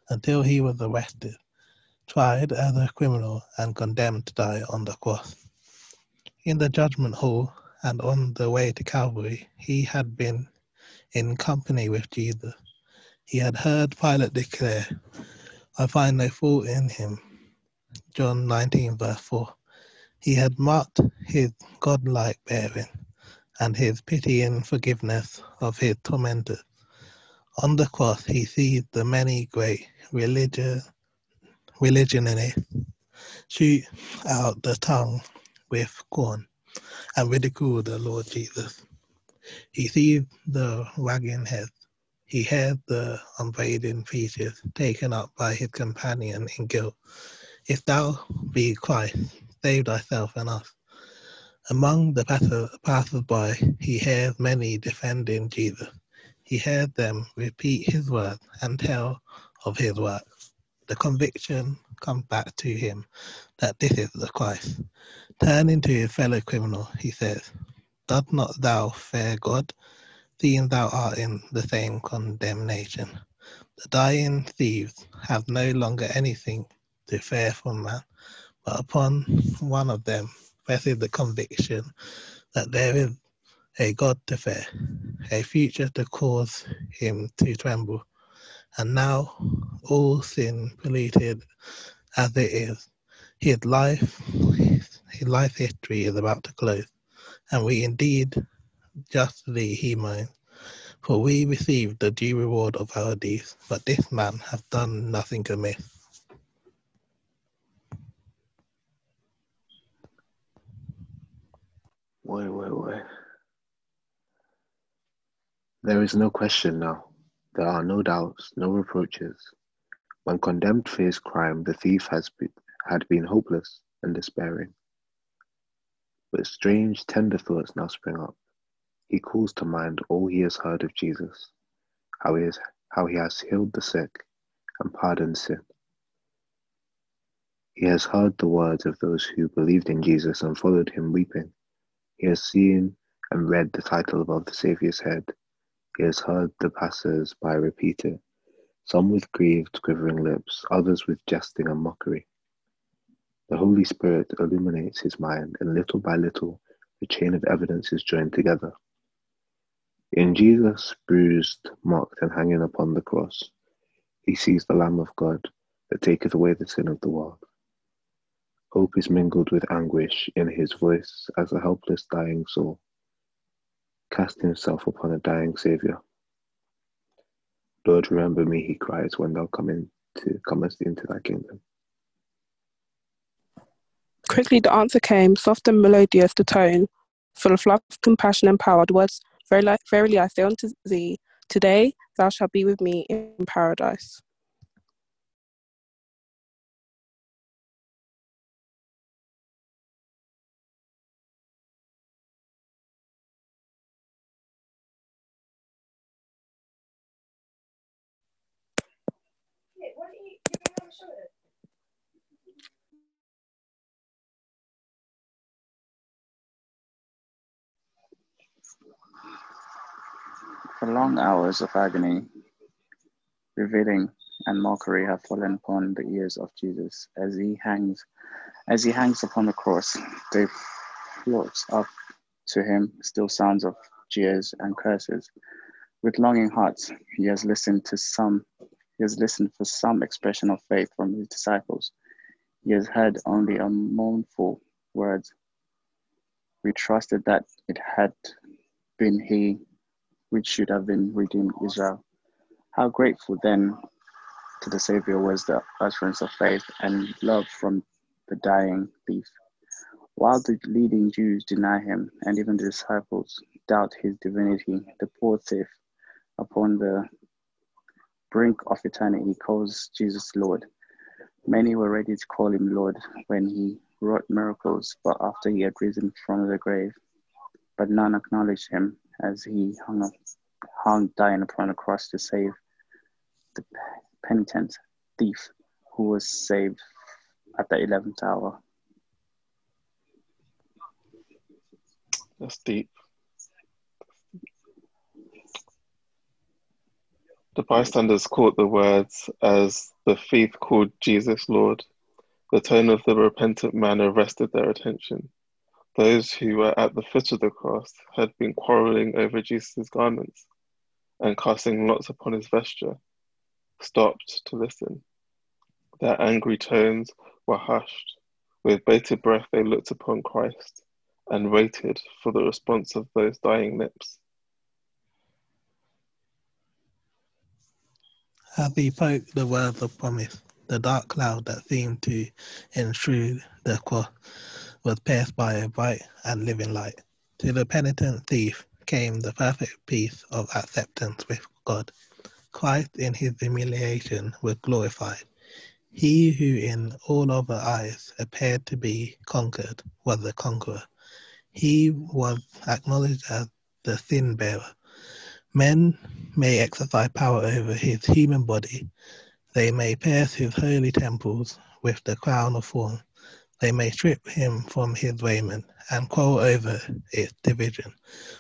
until he was arrested, tried as a criminal, and condemned to die on the cross. In the judgment hall and on the way to Calvary, he had been in company with Jesus. He had heard Pilate declare, I find no fault in him. John 19, verse 4. He had marked his godlike bearing and his pitying forgiveness of his tormentors. On the cross, he sees the many great religious, religionists shoot out the tongue with corn and ridicule the Lord Jesus. He sees the wagging head. He hears the unbraiding features taken up by his companion in guilt. If thou be Christ, save thyself and us. Among the passers-by, he hears many defending Jesus. He hears them repeat his words and tell of his works. The conviction comes back to him that this is the Christ. Turning to his fellow criminal, he says, Does not thou fear God, seeing thou art in the same condemnation? The dying thieves have no longer anything to fear from man, but upon one of them presses the conviction that there is a God to fear, a future to cause him to tremble. And now, all sin polluted as it is, his life, his life history is about to close, and we indeed justly he moans, for we received the due reward of our deeds, but this man hath done nothing amiss. Wait, wait, wait. There is no question now. There are no doubts, no reproaches. When condemned for his crime, the thief has had been hopeless and despairing. But strange, tender thoughts now spring up. He calls to mind all he has heard of Jesus, how he, is, how he has healed the sick and pardoned sin. He has heard the words of those who believed in Jesus and followed him weeping. He has seen and read the title above the Saviour's head. He has heard the passers by repeat it, some with grieved, quivering lips, others with jesting and mockery. The Holy Spirit illuminates his mind, and little by little, the chain of evidence is joined together. In Jesus, bruised, mocked, and hanging upon the cross, he sees the Lamb of God that taketh away the sin of the world. Hope is mingled with anguish in his voice as a helpless, dying soul cast himself upon a dying Saviour. Lord, remember me, he cries, when thou come into, comest into thy kingdom. Quickly the answer came, soft and melodious the tone, full of love, compassion, and power. The words, Verily, verily I say unto thee, today thou shalt be with me in paradise. The long hours of agony, revealing and mockery have fallen upon the ears of Jesus as he hangs as he hangs upon the cross. They float up to him still sounds of jeers and curses. With longing hearts, he has listened to some he has listened for some expression of faith from his disciples. He has heard only a mournful word. We trusted that it had been he which should have been redeemed Israel. How grateful then to the Savior was the utterance of faith and love from the dying thief. While the leading Jews deny him, and even the disciples doubt his divinity, the poor thief, upon the brink of eternity, he calls Jesus Lord. Many were ready to call him Lord when he wrought miracles, but after he had risen from the grave, but none acknowledged him as he hung, up, hung dying upon a cross to save the penitent thief who was saved at the 11th hour. That's deep. The bystanders caught the words as the thief called Jesus Lord. The tone of the repentant man arrested their attention. Those who were at the foot of the cross had been quarreling over Jesus' garments and casting lots upon his vesture, stopped to listen. Their angry tones were hushed. With bated breath, they looked upon Christ and waited for the response of those dying lips. As he spoke the words of promise, the dark cloud that seemed to enshroud the cross was pierced by a bright and living light. To the penitent thief came the perfect peace of acceptance with God. Christ in his humiliation was glorified. He who in all other eyes appeared to be conquered was the conqueror. He was acknowledged as the sin bearer. Men may exercise power over his human body. They may pierce his holy temples with the crown of thorns. They may strip him from his raiment and quarrel over its division,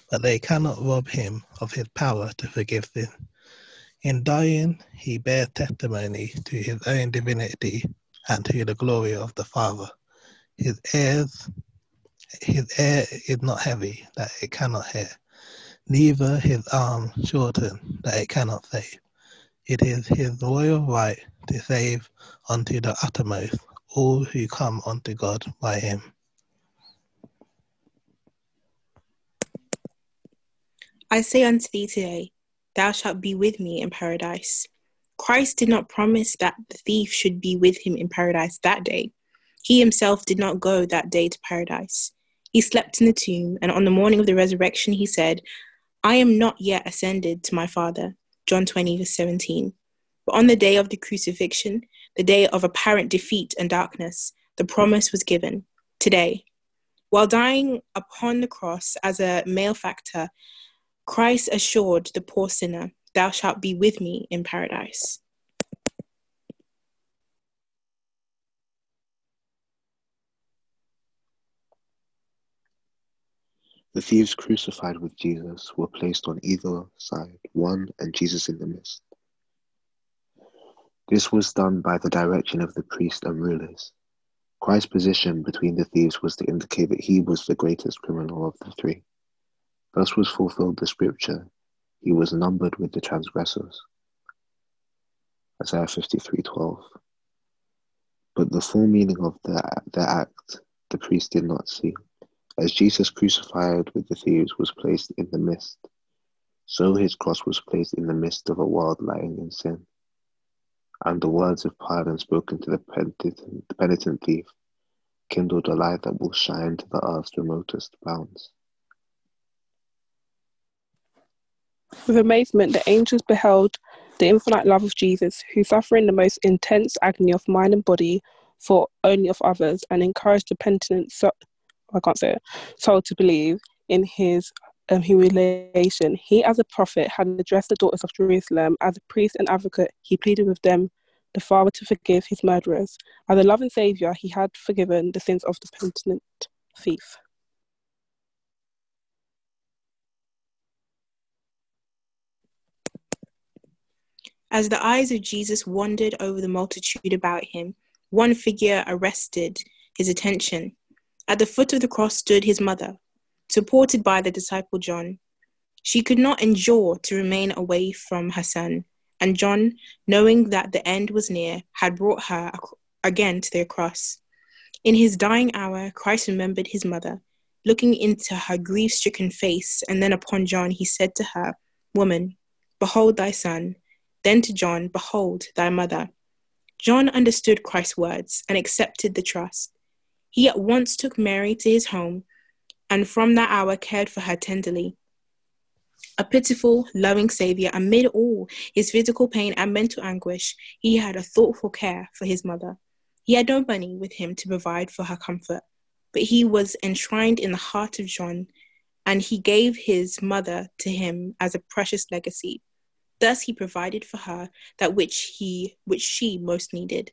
but they cannot rob him of his power to forgive sin. In dying, he bears testimony to his own divinity and to the glory of the Father. His heirs, his air is not heavy that it cannot hear, neither his arm shortened that it cannot save. It is his royal right to save unto the uttermost all who come unto God by him. I say unto thee today, thou shalt be with me in paradise. Christ did not promise that the thief should be with him in paradise that day. He himself did not go that day to paradise. He slept in the tomb, and on the morning of the resurrection, he said, I am not yet ascended to my Father. John 20, verse 17. But on the day of the crucifixion, the day of apparent defeat and darkness, the promise was given today. While dying upon the cross as a malefactor, Christ assured the poor sinner, Thou shalt be with me in paradise. The thieves crucified with Jesus were placed on either side, one and Jesus in the midst. This was done by the direction of the priests and rulers. Christ's position between the thieves was to indicate that he was the greatest criminal of the three. Thus was fulfilled the scripture, he was numbered with the transgressors. Isaiah 53:12. But the full meaning of the, the act the priest did not see. As Jesus crucified with the thieves was placed in the midst, so his cross was placed in the midst of a world lying in sin. And the words of pardon spoken to the penitent, the penitent thief kindled a light that will shine to the earth's remotest bounds. With amazement, the angels beheld the infinite love of Jesus, who suffering the most intense agony of mind and body thought only of others, and encouraged the penitent I can't say it, soul to believe in his um, humiliation. He, as a prophet, had addressed the daughters of Jerusalem. As a priest and advocate, he pleaded with them, the Father, to forgive his murderers. As a loving Saviour, he had forgiven the sins of the penitent thief. As the eyes of Jesus wandered over the multitude about him, one figure arrested his attention. At the foot of the cross stood his mother, supported by the disciple John. She could not endure to remain away from her son, and John, knowing that the end was near, had brought her again to the cross. In his dying hour, Christ remembered his mother. Looking into her grief stricken face, and then upon John, he said to her, Woman, behold thy son. Then to John, Behold thy mother. John understood Christ's words and accepted the trust. He at once took Mary to his home and from that hour cared for her tenderly. A pitiful, loving Saviour, amid all his physical pain and mental anguish, he had a thoughtful care for his mother. He had no money with him to provide for her comfort, but he was enshrined in the heart of John, and he gave his mother to him as a precious legacy. Thus he provided for her that which he which she most needed,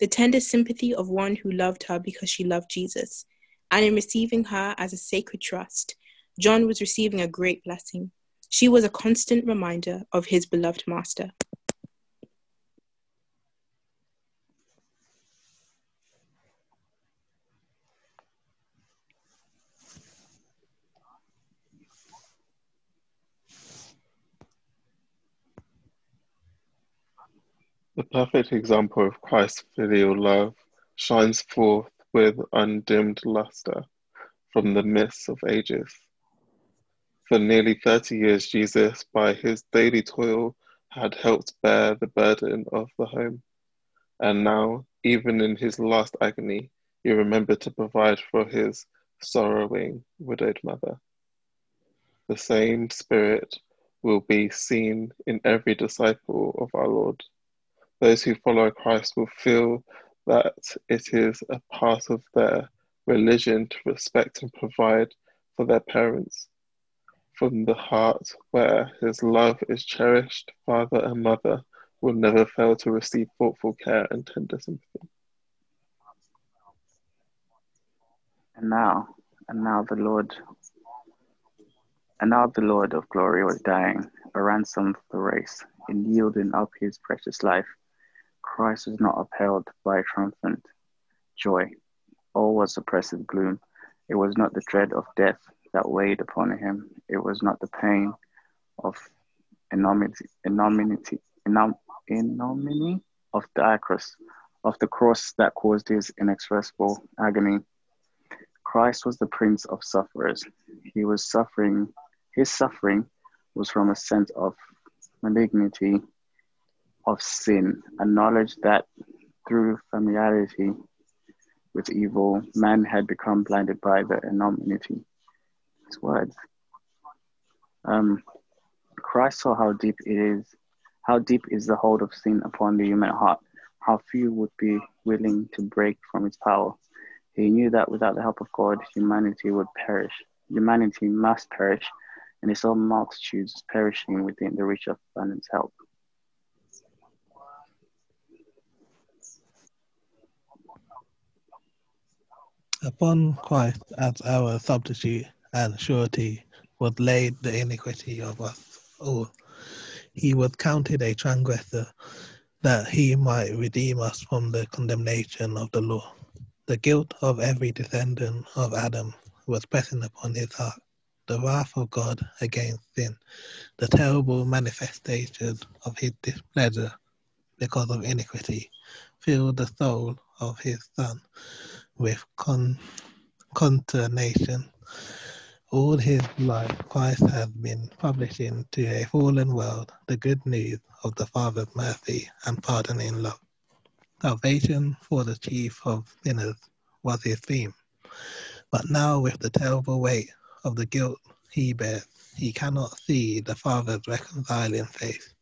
the tender sympathy of one who loved her because she loved Jesus. And in receiving her as a sacred trust, John was receiving a great blessing. She was a constant reminder of his beloved master. The perfect example of Christ's filial love shines forth with undimmed luster from the mists of ages. For nearly 30 years, Jesus, by his daily toil, had helped bear the burden of the home. And now, even in his last agony, he remembered to provide for his sorrowing widowed mother. The same spirit will be seen in every disciple of our Lord. Those who follow Christ will feel that it is a part of their religion to respect and provide for their parents. From the heart where his love is cherished, father and mother will never fail to receive thoughtful care and tender sympathy. And now, and now the Lord, and now the Lord of glory was dying, a ransom for the race, in yielding up his precious life Christ was not upheld by triumphant joy. All was oppressive gloom. It was not the dread of death that weighed upon him. It was not the pain of enormity, enormity, enorm, enormity of the cross, of the cross that caused his inexpressible agony. Christ was the prince of sufferers. He was suffering, his suffering was from a sense of malignity of sin, a knowledge that through familiarity with evil, man had become blinded by the enormity. His words. Um, Christ saw how deep it is, how deep is the hold of sin upon the human heart, how few would be willing to break from its power. He knew that without the help of God, humanity would perish. Humanity must perish, and he saw multitudes perishing within the reach of abundance help. Upon Christ as our substitute and surety was laid the iniquity of us all. He was counted a transgressor that he might redeem us from the condemnation of the law. The guilt of every descendant of Adam was pressing upon his heart. The wrath of God against sin, the terrible manifestation of his displeasure because of iniquity, filled the soul of his Son with con- consternation. All his life, Christ has been publishing to a fallen world the good news of the Father's mercy and pardoning love. Salvation for the chief of sinners was his theme. But now, with the terrible weight of the guilt he bears, he cannot see the Father's reconciling face.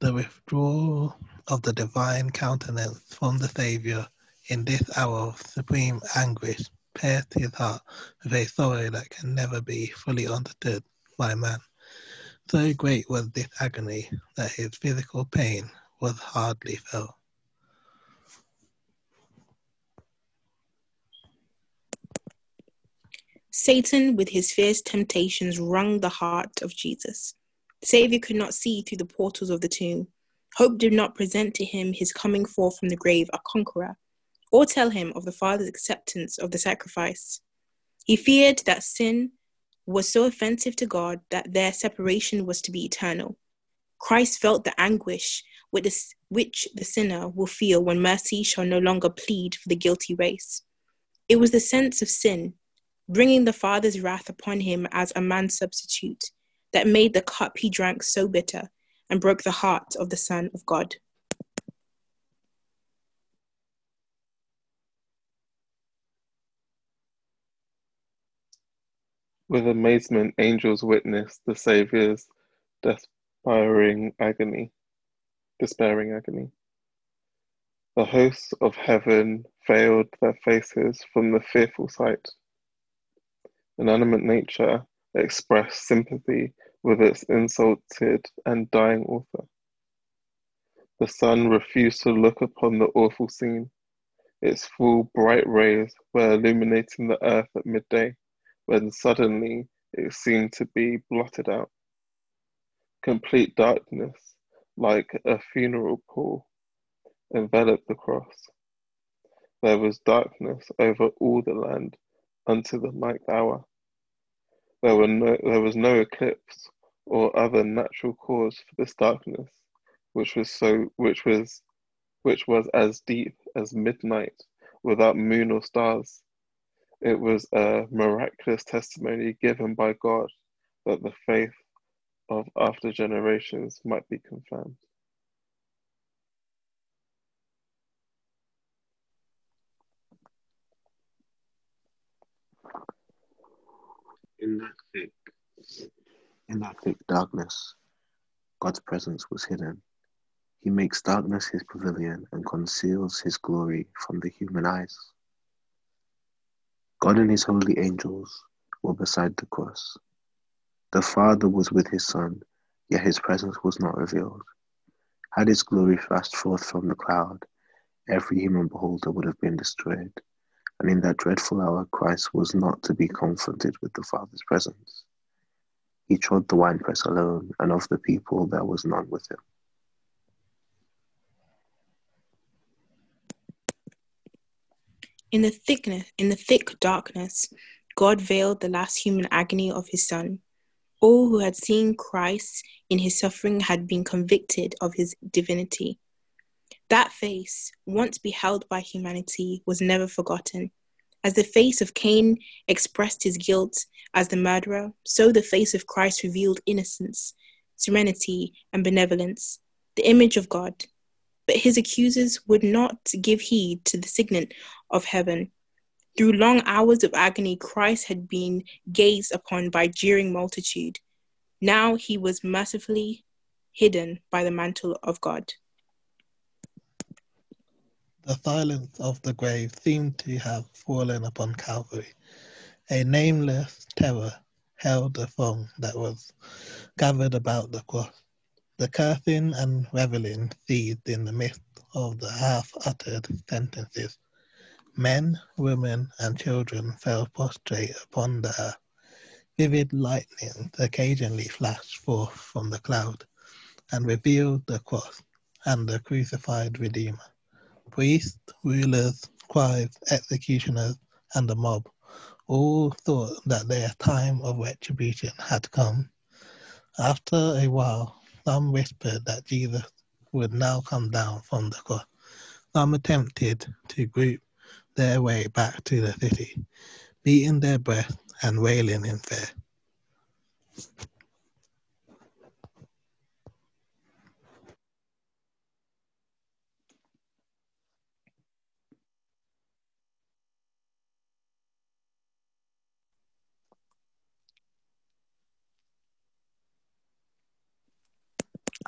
The withdrawal of the divine countenance from the Saviour in this hour of supreme anguish pierced his heart with a sorrow that can never be fully understood by man. So great was this agony that his physical pain was hardly felt. Satan, with his fierce temptations, wrung the heart of Jesus. The Savior could not see through the portals of the tomb. Hope did not present to him his coming forth from the grave a conqueror, or tell him of the Father's acceptance of the sacrifice. He feared that sin was so offensive to God that their separation was to be eternal. Christ felt the anguish with which the sinner will feel when mercy shall no longer plead for the guilty race. It was the sense of sin bringing the Father's wrath upon him as a man substitute, that made the cup he drank so bitter and broke the heart of the Son of God. With amazement, angels witnessed the Saviour's despairing agony. Despairing agony. The hosts of heaven veiled their faces from the fearful sight inanimate nature expressed sympathy with its insulted and dying author. The sun refused to look upon the awful scene. Its full bright rays were illuminating the earth at midday, when suddenly it seemed to be blotted out. Complete darkness, like a funeral pall, enveloped the cross. There was darkness over all the land unto the ninth hour. There, were no, there was no eclipse or other natural cause for this darkness, which was so which was which was as deep as midnight without moon or stars. It was a miraculous testimony given by God that the faith of after generations might be confirmed. In that thick, in that thick darkness, God's presence was hidden. He makes darkness his pavilion and conceals his glory from the human eyes. God and his holy angels were beside the cross. The Father was with his Son, yet his presence was not revealed. Had his glory flashed forth from the cloud, every human beholder would have been destroyed. And in that dreadful hour, Christ was not to be confronted with the Father's presence. He trod the winepress alone, and of the people there was none with him. In the thickness, in the thick darkness, God veiled the last human agony of his Son. All who had seen Christ in his suffering had been convicted of his divinity. That face, once beheld by humanity, was never forgotten. As the face of Cain expressed his guilt as the murderer, so the face of Christ revealed innocence, serenity, and benevolence, the image of God. But his accusers would not give heed to the signet of heaven. Through long hours of agony, Christ had been gazed upon by jeering multitude. Now he was mercifully hidden by the mantle of God. The silence of the grave seemed to have fallen upon Calvary. A nameless terror held the throng that was gathered about the cross. The cursing and reveling ceased in the midst of the half-uttered sentences. Men, women, and children fell prostrate upon the earth. Vivid lightnings occasionally flashed forth from the cloud and revealed the cross and the crucified Redeemer. Priests, rulers, scribes, executioners, and the mob all thought that their time of retribution had come. After a while, some whispered that Jesus would now come down from the cross. Some attempted to group their way back to the city, beating their breath and wailing in fear.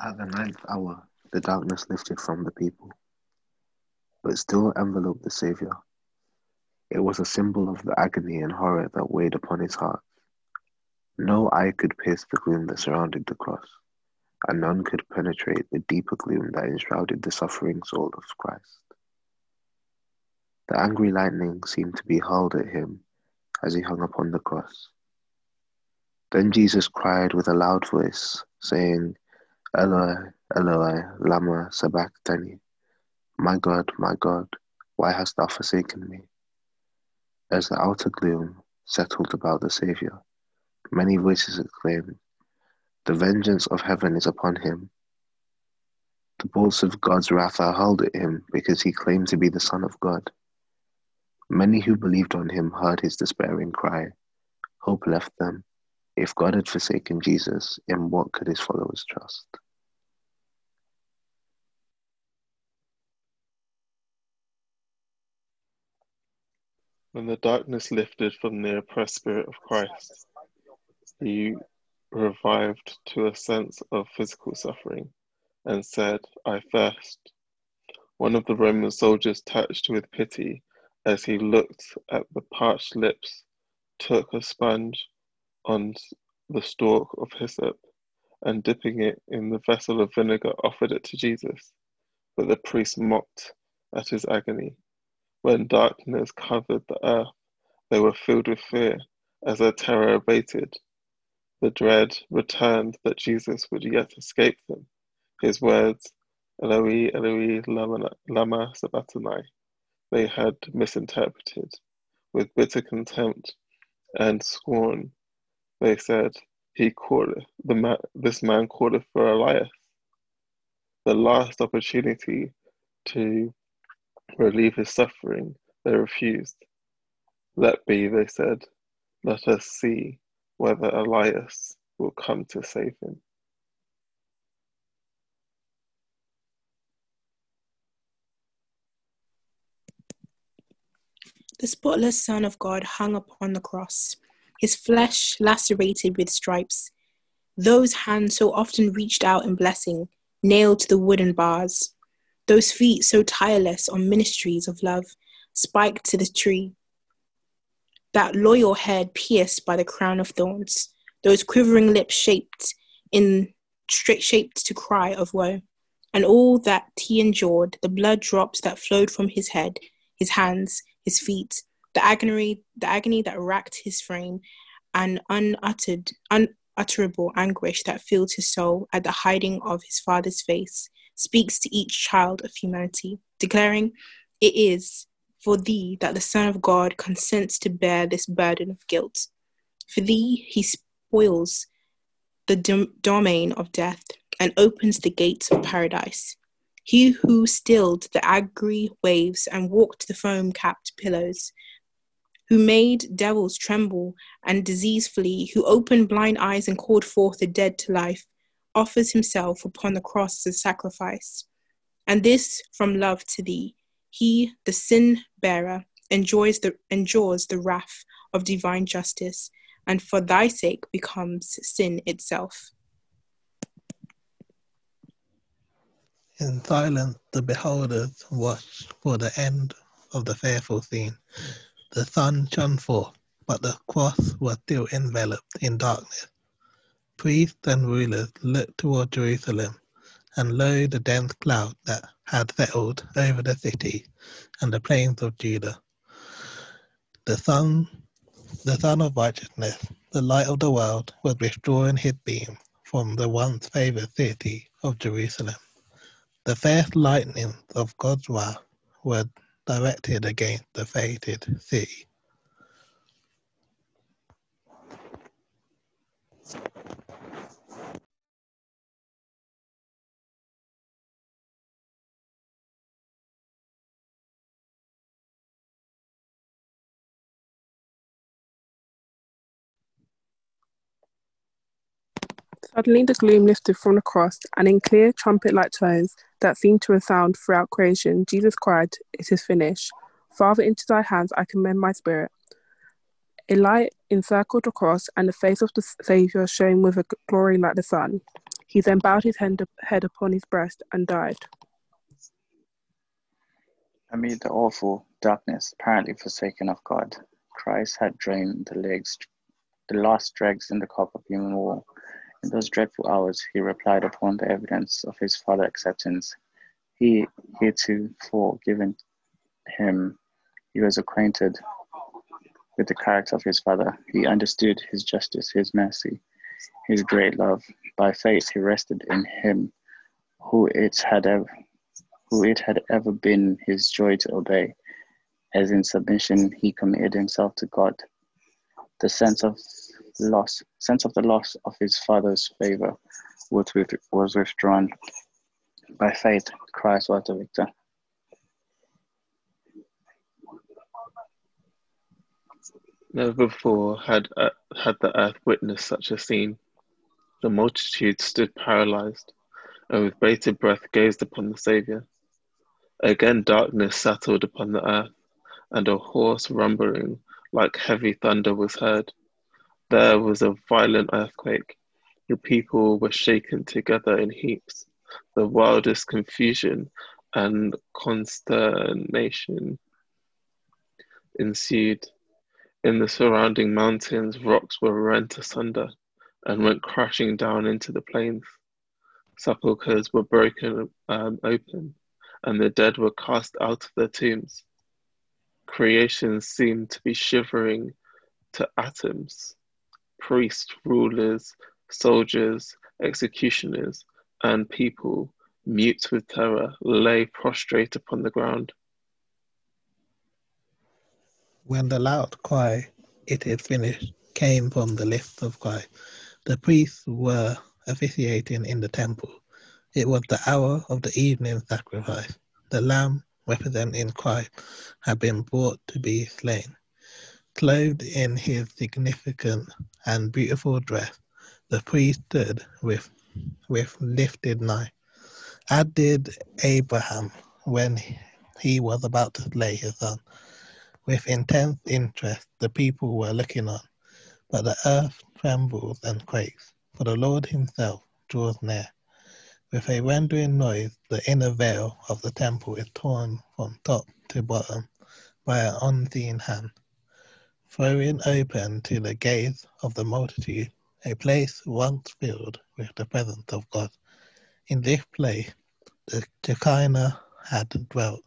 At the ninth hour, the darkness lifted from the people, but still enveloped the Saviour. It was a symbol of the agony and horror that weighed upon his heart. No eye could pierce the gloom that surrounded the cross, and none could penetrate the deeper gloom that enshrouded the suffering soul of Christ. The angry lightning seemed to be hurled at him as he hung upon the cross. Then Jesus cried with a loud voice, saying, Eloi, Eloi, lama sabachthani. My God, my God, why hast thou forsaken me? As the outer gloom settled about the Saviour, many voices exclaimed, The vengeance of heaven is upon him. The bolts of God's wrath are hurled at him because he claimed to be the Son of God. Many who believed on him heard his despairing cry. Hope left them. If God had forsaken Jesus, in what could his followers trust? When the darkness lifted from the oppressed spirit of Christ, he revived to a sense of physical suffering and said, I thirst. One of the Roman soldiers, touched with pity as he looked at the parched lips, took a sponge on the stalk of hyssop and dipping it in the vessel of vinegar offered it to Jesus. But the priest mocked at his agony. When darkness covered the earth, they were filled with fear as their terror abated. The dread returned that Jesus would yet escape them. His words, Eloi, Eloi, lama, sabachthani, they had misinterpreted. With bitter contempt and scorn, they said, "He calleth the man, this man calleth for Elias." The last opportunity to relieve his suffering, they refused. Let be, they said, let us see whether Elias will come to save him. The spotless Son of God hung upon the cross, his flesh lacerated with stripes. Those hands so often reached out in blessing, nailed to the wooden bars. Those feet so tireless on ministries of love, spiked to the tree. That loyal head pierced by the crown of thorns. Those quivering lips shaped in straight shaped to cry of woe. And all that he endured, the blood drops that flowed from his head, his hands, his feet, the agony, the agony that racked his frame, and unuttered, unutterable anguish that filled his soul at the hiding of his father's face, speaks to each child of humanity, declaring, It is for thee that the Son of God consents to bear this burden of guilt. For thee he spoils the dom- domain of death and opens the gates of paradise. He who stilled the angry waves and walked the foam capped pillows, who made devils tremble and disease flee, who opened blind eyes and called forth the dead to life, offers himself upon the cross as sacrifice. And this from love to thee. He, the sin bearer, enjoys the, endures the wrath of divine justice, and for thy sake becomes sin itself. In silence, the beholders watch for the end of the fearful scene. The sun shone forth, but the cross was still enveloped in darkness. Priests and rulers looked toward Jerusalem, and lo, the dense cloud that had settled over the city and the plains of Judah. The sun, the sun of righteousness, the light of the world, was withdrawing his beam from the once favored city of Jerusalem. The first lightnings of God's wrath were directed against the fated city. Suddenly the gloom lifted from the cross, and in clear trumpet-like tones that seemed to resound throughout creation, Jesus cried, It is finished. Father, into thy hands I commend my spirit. A light encircled the cross, and the face of the Saviour shone with a glory like the sun. He then bowed his head upon his breast and died. Amid the awful darkness, apparently forsaken of God, Christ had drained the legs, the last dregs in the cup of human woe. In those dreadful hours, he replied upon the evidence of his Father's acceptance. He heretofore given him, he was acquainted with the character of his Father. He understood his justice, his mercy, his great love. By faith, he rested in him, who it had ever, who it had ever been his joy to obey. As in submission, he committed himself to God. The sense of loss, sense of the loss of his father's favor was, with, was withdrawn. By faith, Christ was the victor. Never before had, uh, had the earth witnessed such a scene. The multitude stood paralyzed, and with bated breath gazed upon the Saviour. Again darkness settled upon the earth, and a hoarse rumbling like heavy thunder was heard. There was a violent earthquake. The people were shaken together in heaps. The wildest confusion and consternation ensued. In the surrounding mountains, rocks were rent asunder and went crashing down into the plains. Sepulchres were broken um, open, and the dead were cast out of their tombs. Creation seemed to be shivering to atoms priests, rulers, soldiers, executioners, and people, mute with terror, lay prostrate upon the ground. When the loud cry, it is finished, came from the lips of Christ, the priests were officiating in the temple. It was the hour of the evening sacrifice. The lamb representing Christ had been brought to be slain. Clothed in his significant and beautiful dress, the priest stood with, with lifted knife, as did Abraham when he was about to slay his son. With intense interest, the people were looking on, but the earth trembles and quakes, for the Lord himself draws near. With a rending noise, the inner veil of the temple is torn from top to bottom by an unseen hand throwing open to the gaze of the multitude a place once filled with the presence of God. In this place the Shekinah had dwelt.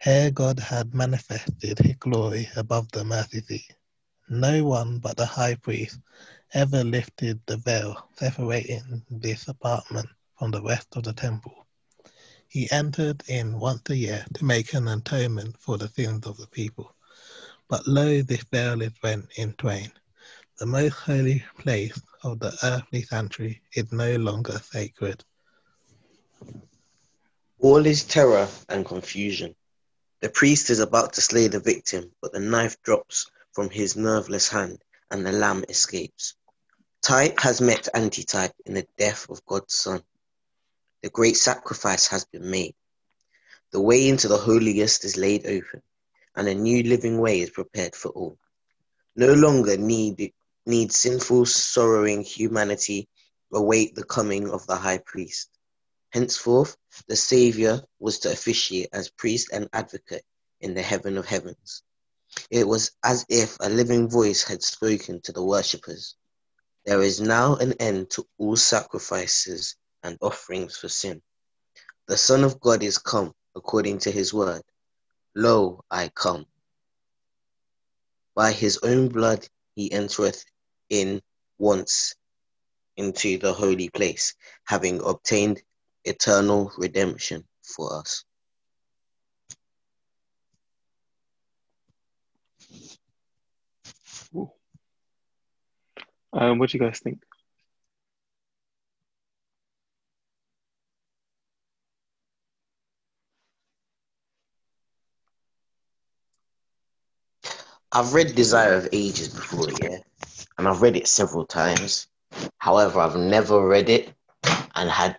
Here God had manifested his glory above the mercy seat. No one but the high priest ever lifted the veil separating this apartment from the rest of the temple. He entered in once a year to make an atonement for the sins of the people. But lo, this veil is rent in twain. The most holy place of the earthly sanctuary is no longer sacred. All is terror and confusion. The priest is about to slay the victim, but the knife drops from his nerveless hand and the lamb escapes. Type has met antitype in the death of God's Son. The great sacrifice has been made. The way into the holiest is laid open, and a new living way is prepared for all. No longer need, need sinful, sorrowing humanity await the coming of the high priest. Henceforth, the Saviour was to officiate as priest and advocate in the heaven of heavens. It was as if a living voice had spoken to the worshippers. There is now an end to all sacrifices and offerings for sin. The Son of God is come according to his word. Lo, I come. By his own blood he entereth in once into the holy place, having obtained eternal redemption for us. Um, what do you guys think? I've read Desire of Ages before, yeah, and I've read it several times. However, I've never read it and had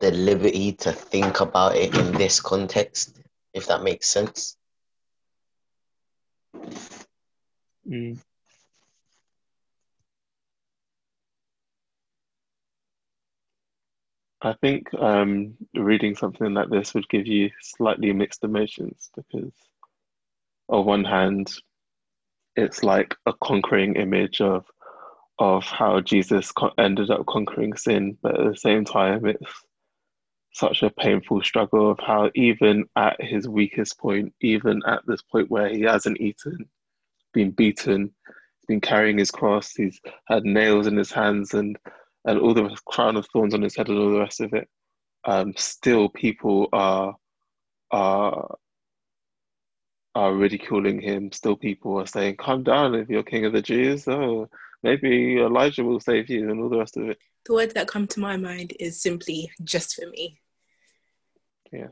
the liberty to think about it in this context, if that makes sense. Mm. I think um, reading something like this would give you slightly mixed emotions because, on one hand, it's like a conquering image of of how Jesus ended up conquering sin, but at the same time, it's such a painful struggle of how even at his weakest point, even at this point where he hasn't eaten, been beaten, been carrying his cross, he's had nails in his hands and and all the crown of thorns on his head and all the rest of it. Um, still, people are are are ridiculing him. Still, people are saying, "Calm down, if you're king of the Jews." Oh, maybe Elijah will save you, and all the rest of it. The word that come to my mind is simply just for me. Yeah,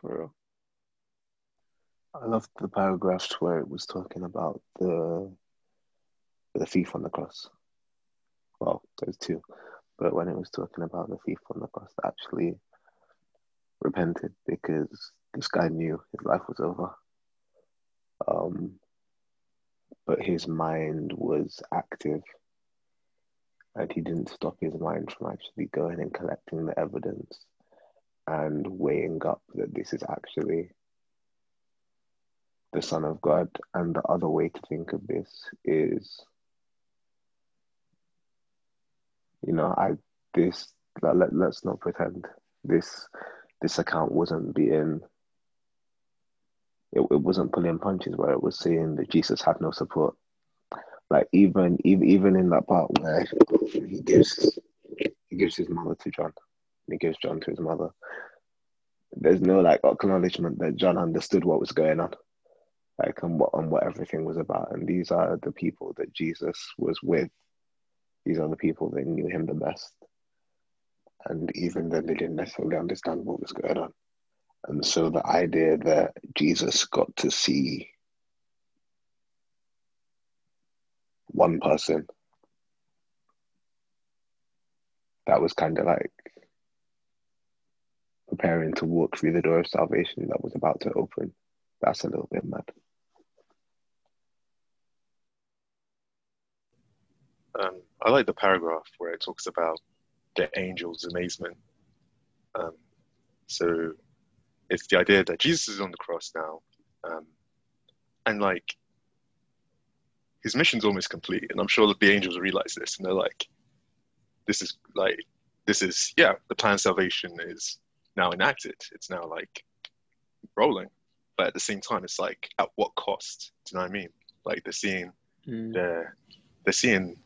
for real. I loved the paragraphs where it was talking about the the thief on the cross. Well, there's two, but when it was talking about the thief on the cross actually repented because this guy knew his life was over. Um, but his mind was active and he didn't stop his mind from actually going and collecting the evidence and weighing up that this is actually the Son of God. And the other way to think of this is, you know, I this let, let's not pretend this this account wasn't being it, it wasn't pulling punches where it was saying that Jesus had no support. Like even even even in that part where he gives he gives his mother to John, he gives John to his mother. There's no like acknowledgement that John understood what was going on, like and what and what everything was about. And these are the people that Jesus was with. These are the people that knew him the best. And even then, they didn't necessarily understand what was going on. And so the idea that Jesus got to see one person that was kind of like preparing to walk through the door of salvation that was about to open. That's a little bit mad. Um, I like the paragraph where it talks about the angel's amazement. Um, so it's the idea that Jesus is on the cross now, um, and like his mission's almost complete. And I'm sure that the angels realize this, and they're like, "This is like, this is yeah, the plan of salvation is now enacted. It's now like rolling." But at the same time, it's like, at what cost? Do you know what I mean? Like they're seeing, Mm. they're they're seeing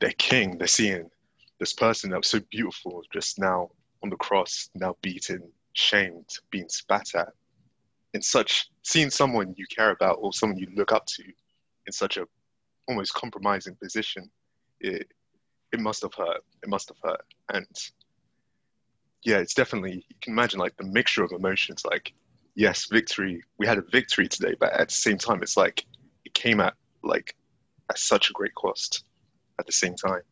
their king. They're seeing this person that was so beautiful just now on the cross, now beaten, shamed, being spat at. In such seeing someone you care about or someone you look up to in such a almost compromising position, it it must have hurt. It must have hurt. And yeah, it's definitely you can imagine like the mixture of emotions. Like, yes, victory. We had a victory today, but at the same time, it's like it came at like at such a great cost at the same time.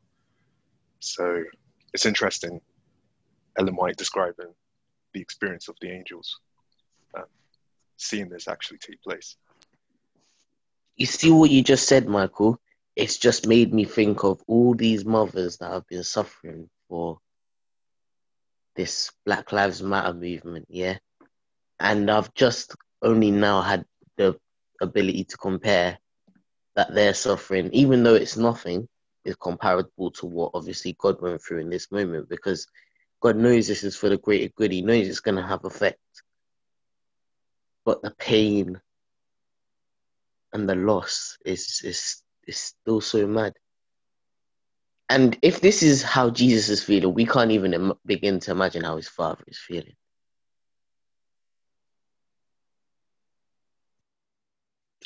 So it's interesting. Ellen White describing the experience of the angels, um, seeing this actually take place. You see what you just said, Michael? It's just made me think of all these mothers that have been suffering for this Black Lives Matter movement, yeah? And I've just only now had the ability to compare that they're suffering, even though it's nothing, is comparable to what obviously God went through in this moment because God knows this is for the greater good. He knows it's going to have effect. But the pain and the loss is, is, is still so mad. And if this is how Jesus is feeling, we can't even Im- begin to imagine how his father is feeling.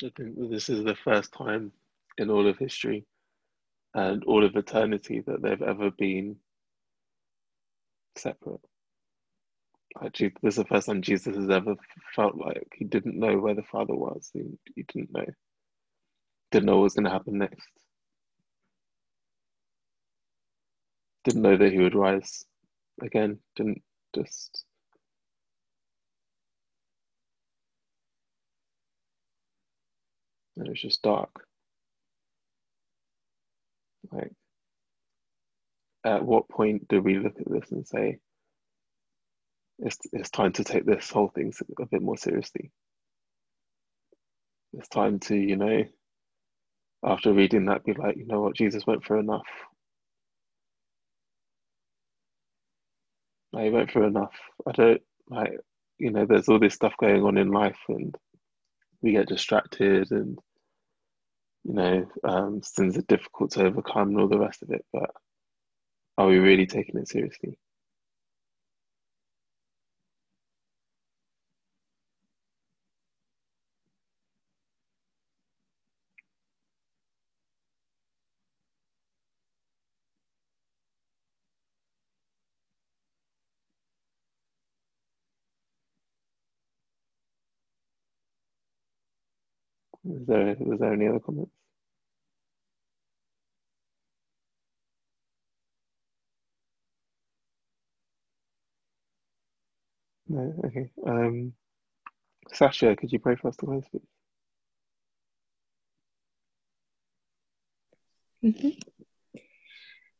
I think this is the first time in all of history and all of eternity that they've ever been separate. Actually, this is the first time Jesus has ever felt like he didn't know where the Father was. He, he didn't know. Didn't know what was going to happen next. Didn't know that he would rise again. Didn't just. It was just dark. Like, at what point do we look at this and say, it's, it's time to take this whole thing a bit more seriously? It's time to, you know, after reading that, be like, you know what, Jesus went through enough. He went through enough. I don't, like, you know, there's all this stuff going on in life and we get distracted and you know, um, sins are difficult to overcome and all the rest of it, but are we really taking it seriously? Is there, there any other comments? No, okay. Um, Sasha, could you pray for us to close, please? Mm-hmm.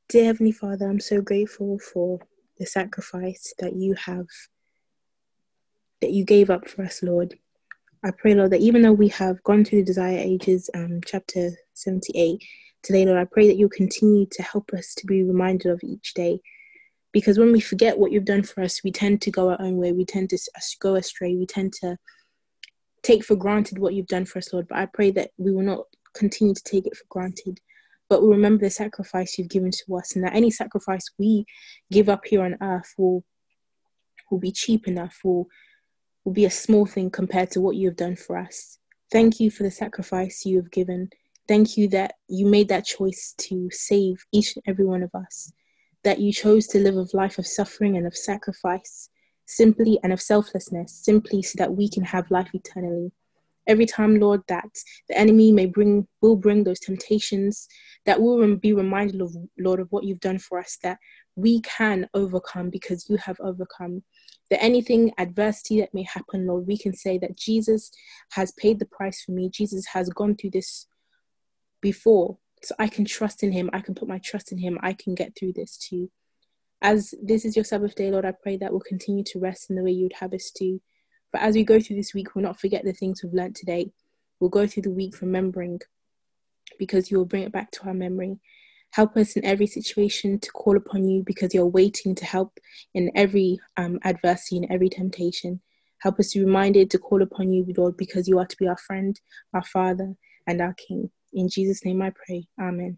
Dear Heavenly Father, I'm so grateful for the sacrifice that you have, that you gave up for us, Lord. I pray, Lord, that even though we have gone through the desire ages, um, chapter 78, today, Lord, I pray that you'll continue to help us to be reminded of each day. Because when we forget what you've done for us we tend to go our own way. We tend to go astray. We tend to take for granted what you've done for us lord. But i pray that we will not continue to take it for granted. But we remember the sacrifice you've given to us and that any sacrifice we give up here on earth will will be cheap enough will will be a small thing compared to what you have done for us thank you for the sacrifice you have given thank you that you made that choice to save each and every one of us that you chose to live a life of suffering and of sacrifice, simply and of selflessness, simply so that we can have life eternally. Every time, Lord, that the enemy may bring, will bring those temptations, that we'll be reminded of, Lord, of what you've done for us, that we can overcome because you have overcome. That anything adversity that may happen, Lord, we can say that Jesus has paid the price for me. Jesus has gone through this before so I can trust in Him. I can put my trust in Him. I can get through this too. As this is your Sabbath day, Lord, I pray that we'll continue to rest in the way you would have us to. But as we go through this week, we'll not forget the things we've learned today. We'll go through the week remembering because you will bring it back to our memory. Help us in every situation to call upon you because you're waiting to help in every um, adversity, in every temptation. Help us to be reminded to call upon you, Lord, because you are to be our friend, our Father, and our King. In Jesus' name I pray. Amen.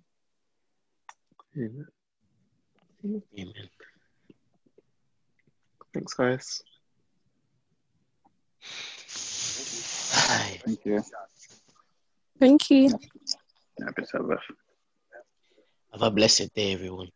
Amen. Amen. Thanks, guys. Aye. Thank you. Thank you. Happy Sabbath. Have a blessed day, everyone.